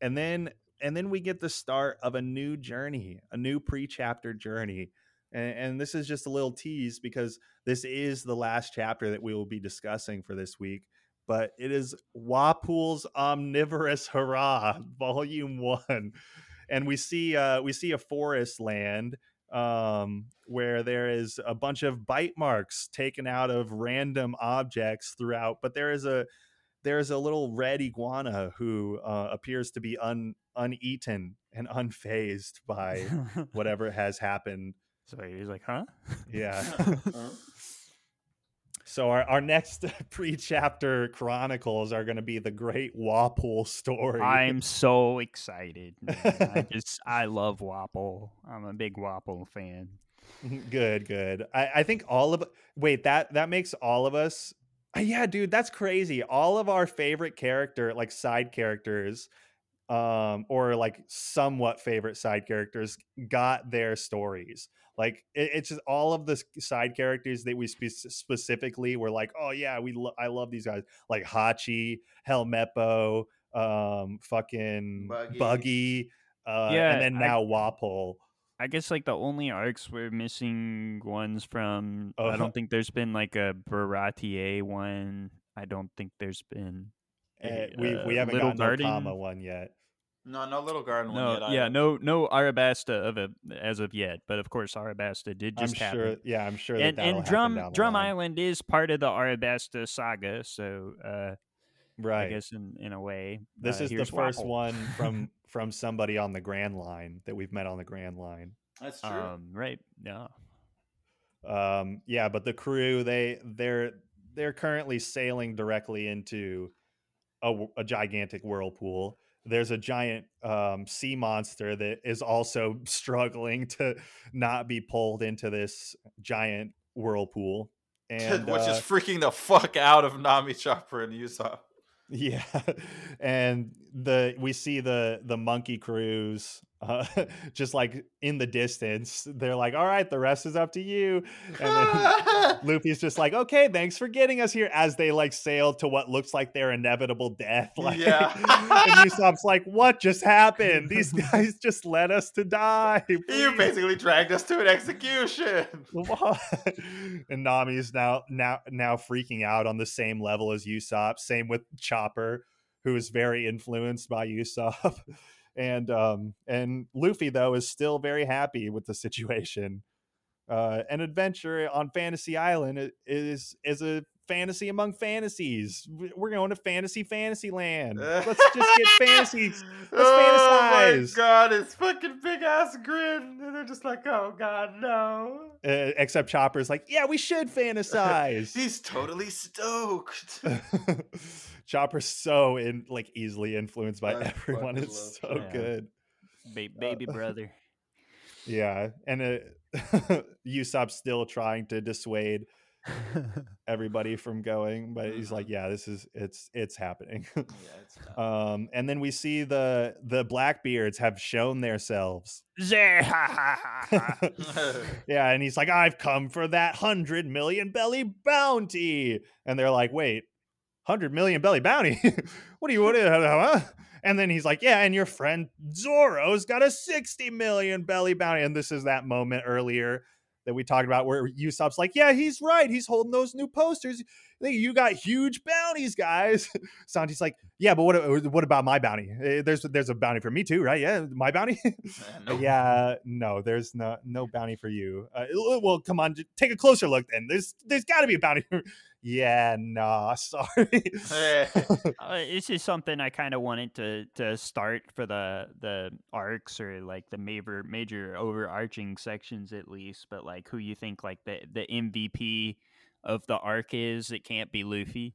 and then and then we get the start of a new journey a new pre-chapter journey. And, and this is just a little tease because this is the last chapter that we will be discussing for this week but it is Wapol's omnivorous hurrah volume one and we see uh we see a forest land um where there is a bunch of bite marks taken out of random objects throughout but there is a there's a little red iguana who uh, appears to be un uneaten and unfazed by whatever has happened. so he's like, huh? Yeah. So our, our next pre-chapter chronicles are going to be the Great Wapol story. I'm so excited. I just, I love Wapol. I'm a big Wapol fan. good, good. I, I think all of wait that that makes all of us. Yeah, dude, that's crazy. All of our favorite character, like side characters, um, or like somewhat favorite side characters, got their stories. Like it, it's just all of the side characters that we spe- specifically were like, oh yeah, we lo- I love these guys, like Hachi, Helmeppo, um, fucking Buggy. Buggy, uh, Yeah, and then I- now Wapol. I guess like the only arcs we're missing ones from. Oh, I don't think there's been like a Baratie one. I don't think there's been. Uh, we we uh, haven't Little gotten no Garden. comma one yet. No, no little garden one No, yet. yeah, either. no, no Arabasta of a, as of yet. But of course, Arabasta did I'm just sure. happen. Yeah, I'm sure and that'll and Drum down Drum line. Island is part of the Arabasta saga, so uh, right? I guess in in a way, This uh, is the first Wapol. one from from somebody on the Grand Line that we've met on the Grand Line. That's true. Um, right? Yeah. Um, yeah, but the crew they they're they're currently sailing directly into a gigantic whirlpool. There's a giant um, sea monster that is also struggling to not be pulled into this giant whirlpool, and Which uh, is freaking the fuck out of Nami Chopper and Usopp. Yeah, and the we see the the monkey crews uh, just like in the distance. They're like, "All right, the rest is up to you." And then Luffy's just like, "Okay, thanks for getting us here." As they like sail to what looks like their inevitable death. Like, Yeah. and Usopp's like, "What just happened? These guys just led us to die." you basically dragged us to an execution. And Nami's now now now freaking out on the same level as Usopp. Same with Chopper, who is very influenced by Usopp. And um and Luffy though is still very happy with the situation. Uh an adventure on Fantasy Island is is a fantasy among fantasies. We're going to fantasy fantasy land. Let's just get fantasy. Let's oh fantasize. my god, it's fucking big ass grin. And they're just like, oh god, no. Uh, except Chopper's like, yeah, we should fantasize. He's totally stoked. Chopper's so in like easily influenced by I everyone. It's so Chopper. good. Ba- baby brother. Yeah, and uh, Usopp's still trying to dissuade everybody from going, but he's like, "Yeah, this is it's it's happening." yeah, it's um, and then we see the the Blackbeards have shown themselves. Zeh, yeah, and he's like, "I've come for that hundred million belly bounty," and they're like, "Wait, hundred million belly bounty? what do you what? do you- Huh? And then he's like, "Yeah, and your friend Zoro's got a sixty million belly bounty." And this is that moment earlier that we talked about where Usopp's like, "Yeah, he's right. He's holding those new posters. You got huge bounties, guys." Sanji's like, "Yeah, but what what about my bounty? Eh, There's there's a bounty for me too, right? Yeah, my bounty." Man, nope. Yeah, no, there's no no bounty for you. Uh, well, come on, take a closer look. Then there's there's got to be a bounty. Yeah, nah, sorry. Uh, this is something I kind of wanted to to start for the the arcs or like the major major overarching sections at least. But like, who you think like the the MVP of the arc is? It can't be Luffy.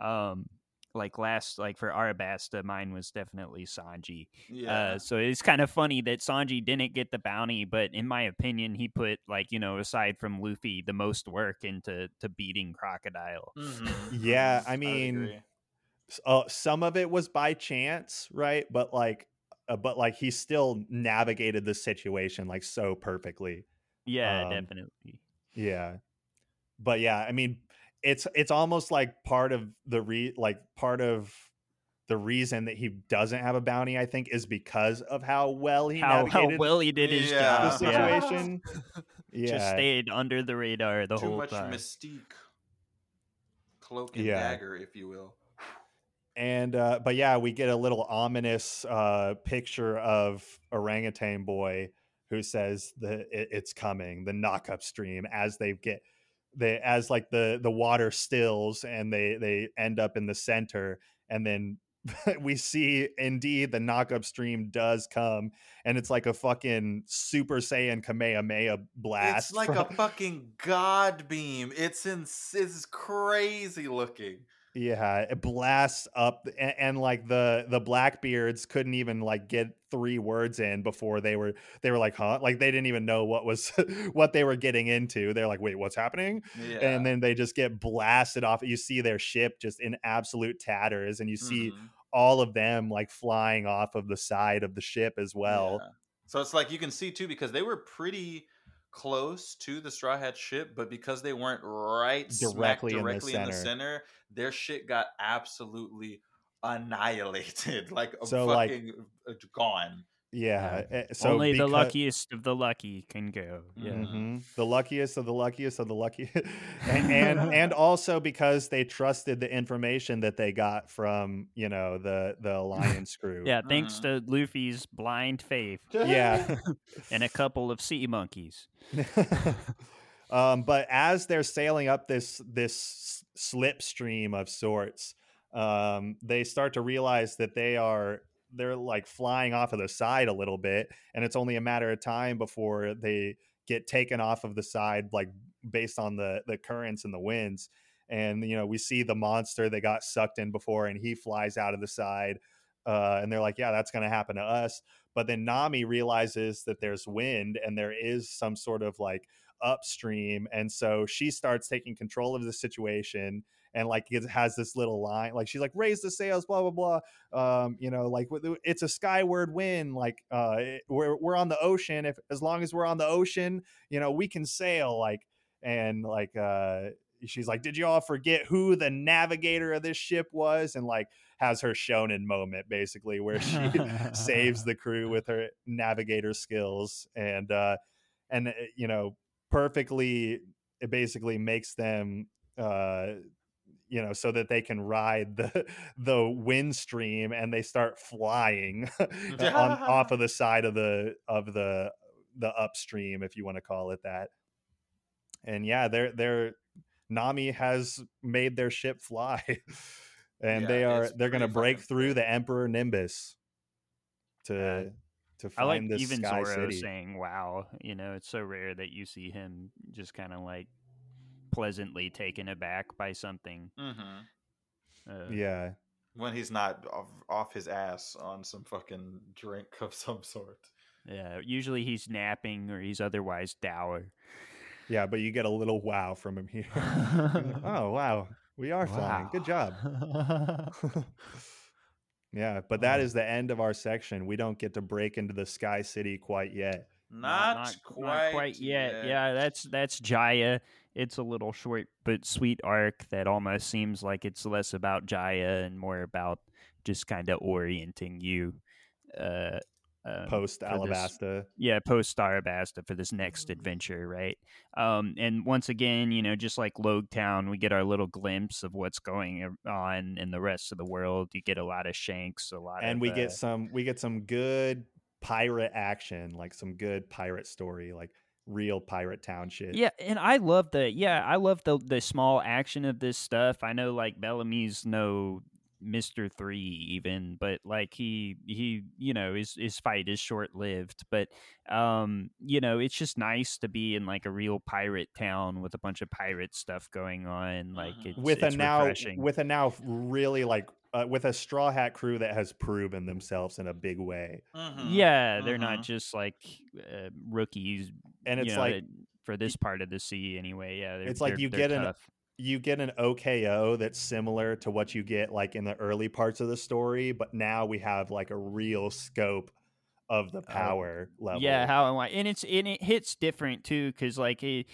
Um, like last like for Arabasta, mine was definitely Sanji. yeah. Uh, so it's kind of funny that Sanji didn't get the bounty, but in my opinion, he put like you know aside from Luffy the most work into to beating Crocodile. Mhm, Yeah, mhm, I mean, agree. S- uh, some of it was by chance, right? But like, uh, but like he still navigated the situation like so perfectly. Yeah, Um, definitely. Yeah. But yeah, I mean, it's it's almost like part of the re like part of the reason that he doesn't have a bounty, I think, is because of how well he How, how well he did his Yeah. the job. yeah. situation. yeah. Just stayed under the radar the Too whole much time. mystique. Cloak and Yeah. dagger, if you will. and uh but yeah we get a little ominous uh picture of orangutan boy who says that it, it's coming the knock-up stream as they get they as like the the water stills and they they end up in the center and then we see indeed the knock-up stream does come and it's like a fucking super saiyan kamehameha blast It's like from- a fucking god beam. It's in, it's crazy looking. Yeah, it blasts up, and, and like the the Blackbeards couldn't even like get three words in before they were they were like, huh? Like they didn't even know what was what they were getting into. They're like, wait, what's happening? Yeah. And then they just get blasted off. You see their ship just in absolute tatters, and you see Mhm. all of them like flying off of the side of the ship as well. Yeah. So it's like you can see too because they were pretty close to the Straw Hat ship, but because they weren't right Directly in directly, the directly in the center. center, their shit got absolutely annihilated, like So, like- fucking uh, gone. Yeah. Yeah. eh, So Only the luckiest of the lucky can go. Yeah. Mhm. Mhm. The luckiest of the luckiest of the luckiest, and, and and also because they trusted the information that they got from you know the the alliance crew. Yeah, thanks Mhm. to Luffy's blind faith yeah. and a couple of sea monkeys. um, but as they're sailing up this this slipstream of sorts, um, they start to realize that they are they're like flying off of the side a little bit, and it's only a matter of time before they get taken off of the side, like based on the the currents and the winds. And you know, we see the monster that got sucked in before, and he flies out of the side. Uh, and they're like, "Yeah, that's going to happen to us." But then Nami realizes that there's wind and there is some sort of like upstream, and so she starts taking control of the situation and like it has this little line like she's like raise the sails blah blah blah um you know like it's a skyward wind like uh it- we're we're on the ocean if as long as we're on the ocean you know we can sail like and like uh she's like did you all forget who the navigator of this ship was? and like has her shonen moment basically where she saves the crew with her navigator skills and uh and uh, you know perfectly it basically makes them uh you know so that they can ride the the wind stream and they start flying on off of the side of the of the the upstream if you want to call it that and yeah they're they're nami has made their ship fly and Yeah, they are they're going to break through sick. the emperor nimbus to Yeah. to I like find this even sky Zoro city saying "Wow." You know, it's so rare that you see him just kind of like pleasantly taken aback by something. hmm Uh, yeah When he's not off, off his ass on some fucking drink of some sort. yeah. Usually he's napping or he's otherwise dour. yeah but you get a little wow from him here oh wow we are flying good job yeah but that Oh. the end of our section we don't get to break into the sky city quite yet Not, quite, yet. Yeah, that's that's Jaya. It's a little short but sweet arc that almost seems like it's less about Jaya and more about just kind of orienting you. Uh, um, post for this- alabasta yeah, post Starabasta for this next adventure, right? Um, and once again, you know, just like Town, we get our little glimpse of what's going on in the rest of the world. You get a lot of shanks, a lot, and of, we uh, get some we get some good pirate action like some good pirate story like real pirate town shit Yeah, and I love the yeah, I love the the small action of this stuff. I know like Bellamy's no Mister Three even, but like he he you know his his fight is short lived. But um you know it's just nice to be in like a real pirate town with a bunch of pirate stuff going on. Like Mhm. it's, with it's a now refreshing. with a now really like uh, with a straw hat crew that has proven themselves in a big way Mhm, yeah, they're mhm. not just like uh, rookies. and you it's know, like for this part of the sea anyway. Yeah, it's like you they're get an- tough. You get an OKO that's similar to what you get like in the early parts of the story, but now we have like a real scope of the power level. Oh, Yeah, how and why, and it's and it hits different too, because like it,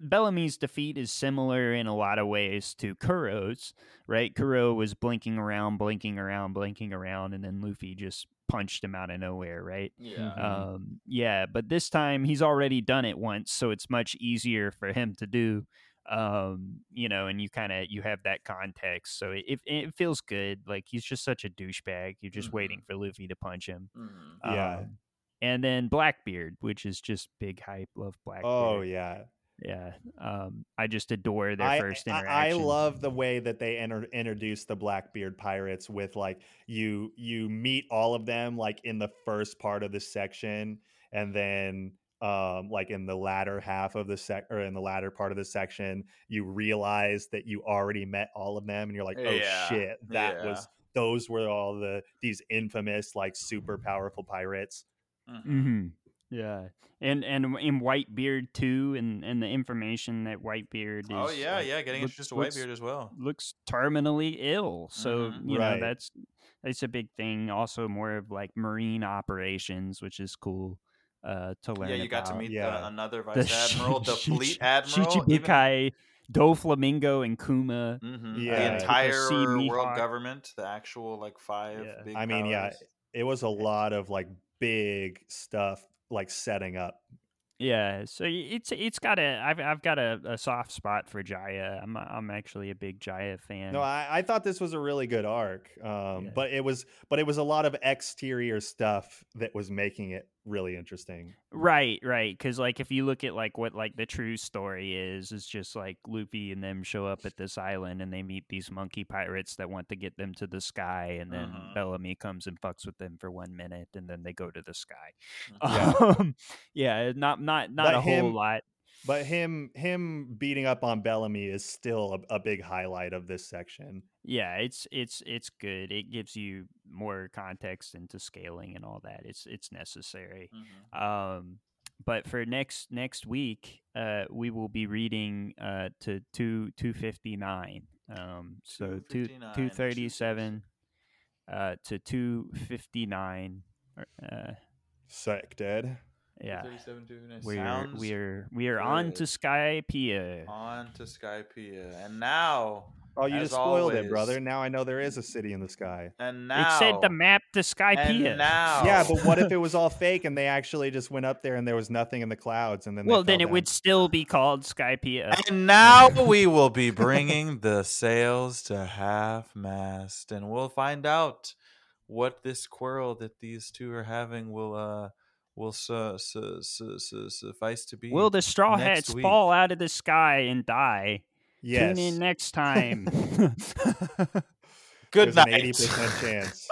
Bellamy's defeat is similar in a lot of ways to Kuro's. Right, Kuro was blinking around, blinking around, blinking around, and then Luffy just punched him out of nowhere. Right. Yeah. Mhm. Um, yeah, but this time he's already done it once, so it's much easier for him to do. Um, you know, and you kind of you have that context, so it, it it feels good. Like he's just such a douchebag. You're just Mhm. waiting for Luffy to punch him. Mhm. Yeah. Um, and then Blackbeard, which is just big hype. Love Blackbeard. Oh yeah. yeah. Um, I just adore their I, first I- I love the way that they enter, introduce the Blackbeard pirates with like you you meet all of them like in the first part of the section and then um like in the latter half of the sec or in the latter part of the section you realize that you already met all of them and you're like oh Yeah, shit that yeah. was those were all the these infamous like super powerful pirates Mhm. hmm Yeah, and and in Whitebeard too, and and the information that Whitebeard is. Oh yeah, like, yeah. Getting look- introduced to looks- as well. looks terminally ill. So Mhm. you Right. know that's that's a big thing. Also, more of like marine operations, which is cool uh, to learn. Yeah, you got to meet Yeah. the, another The vice admiral, the Shi- fleet Shi- admiral, even- Shichibukai, Doflamingo, and Kuma. Mhm. Yeah. the entire Sea world Mihawk. government, the actual like five Yeah. big. I mean, yeah, it was a lot of like big stuff like setting up Yeah, so it's it's got a I've I've got a, a soft spot for Jaya. I'm a- I'm actually a big Jaya fan. No, I, I thought this was a really good arc, um, Yeah. but it was but it was a lot of exterior stuff that was making it really interesting. Right, right. Because like if you look at like what like the true story is, it's just like Loopy and them show up at this island and they meet these monkey pirates that want to get them to the sky, and then Mhm. Bellamy comes and fucks with them for one minute, and then they go to the sky. Yeah. Um, yeah, not not not But a whole him- lot. But him him beating up on Bellamy is still a, a big highlight of this section. Yeah, it's it's it's good. It gives you more context into scaling and all that. It's it's necessary. Mhm. Um, but for next next week, uh, we will be reading uh to two two fifty nine. Um, so two two thirty seven, uh, to two fifty nine. Uh, Sick, Dad. yeah, 37 to we're we're we are on to good. Skypiea. on to Skypiea. And now, Oh, you just spoiled always. it, brother. Now I know there is a city in the sky. and now It said the map to Skypiea. And now. Yeah, but what if it was all fake and they actually just went up there and there was nothing in the clouds and then well, then fell it would still be called Skypiea. And now we will be bringing the sails to half mast, and we'll find out what this quarrel that these two are having will uh will su- su- su- su- suffice to be. Will the straw hats week. fall out of the sky and die? Yes. Tune in next time. Good There's an night. eighty percent chance.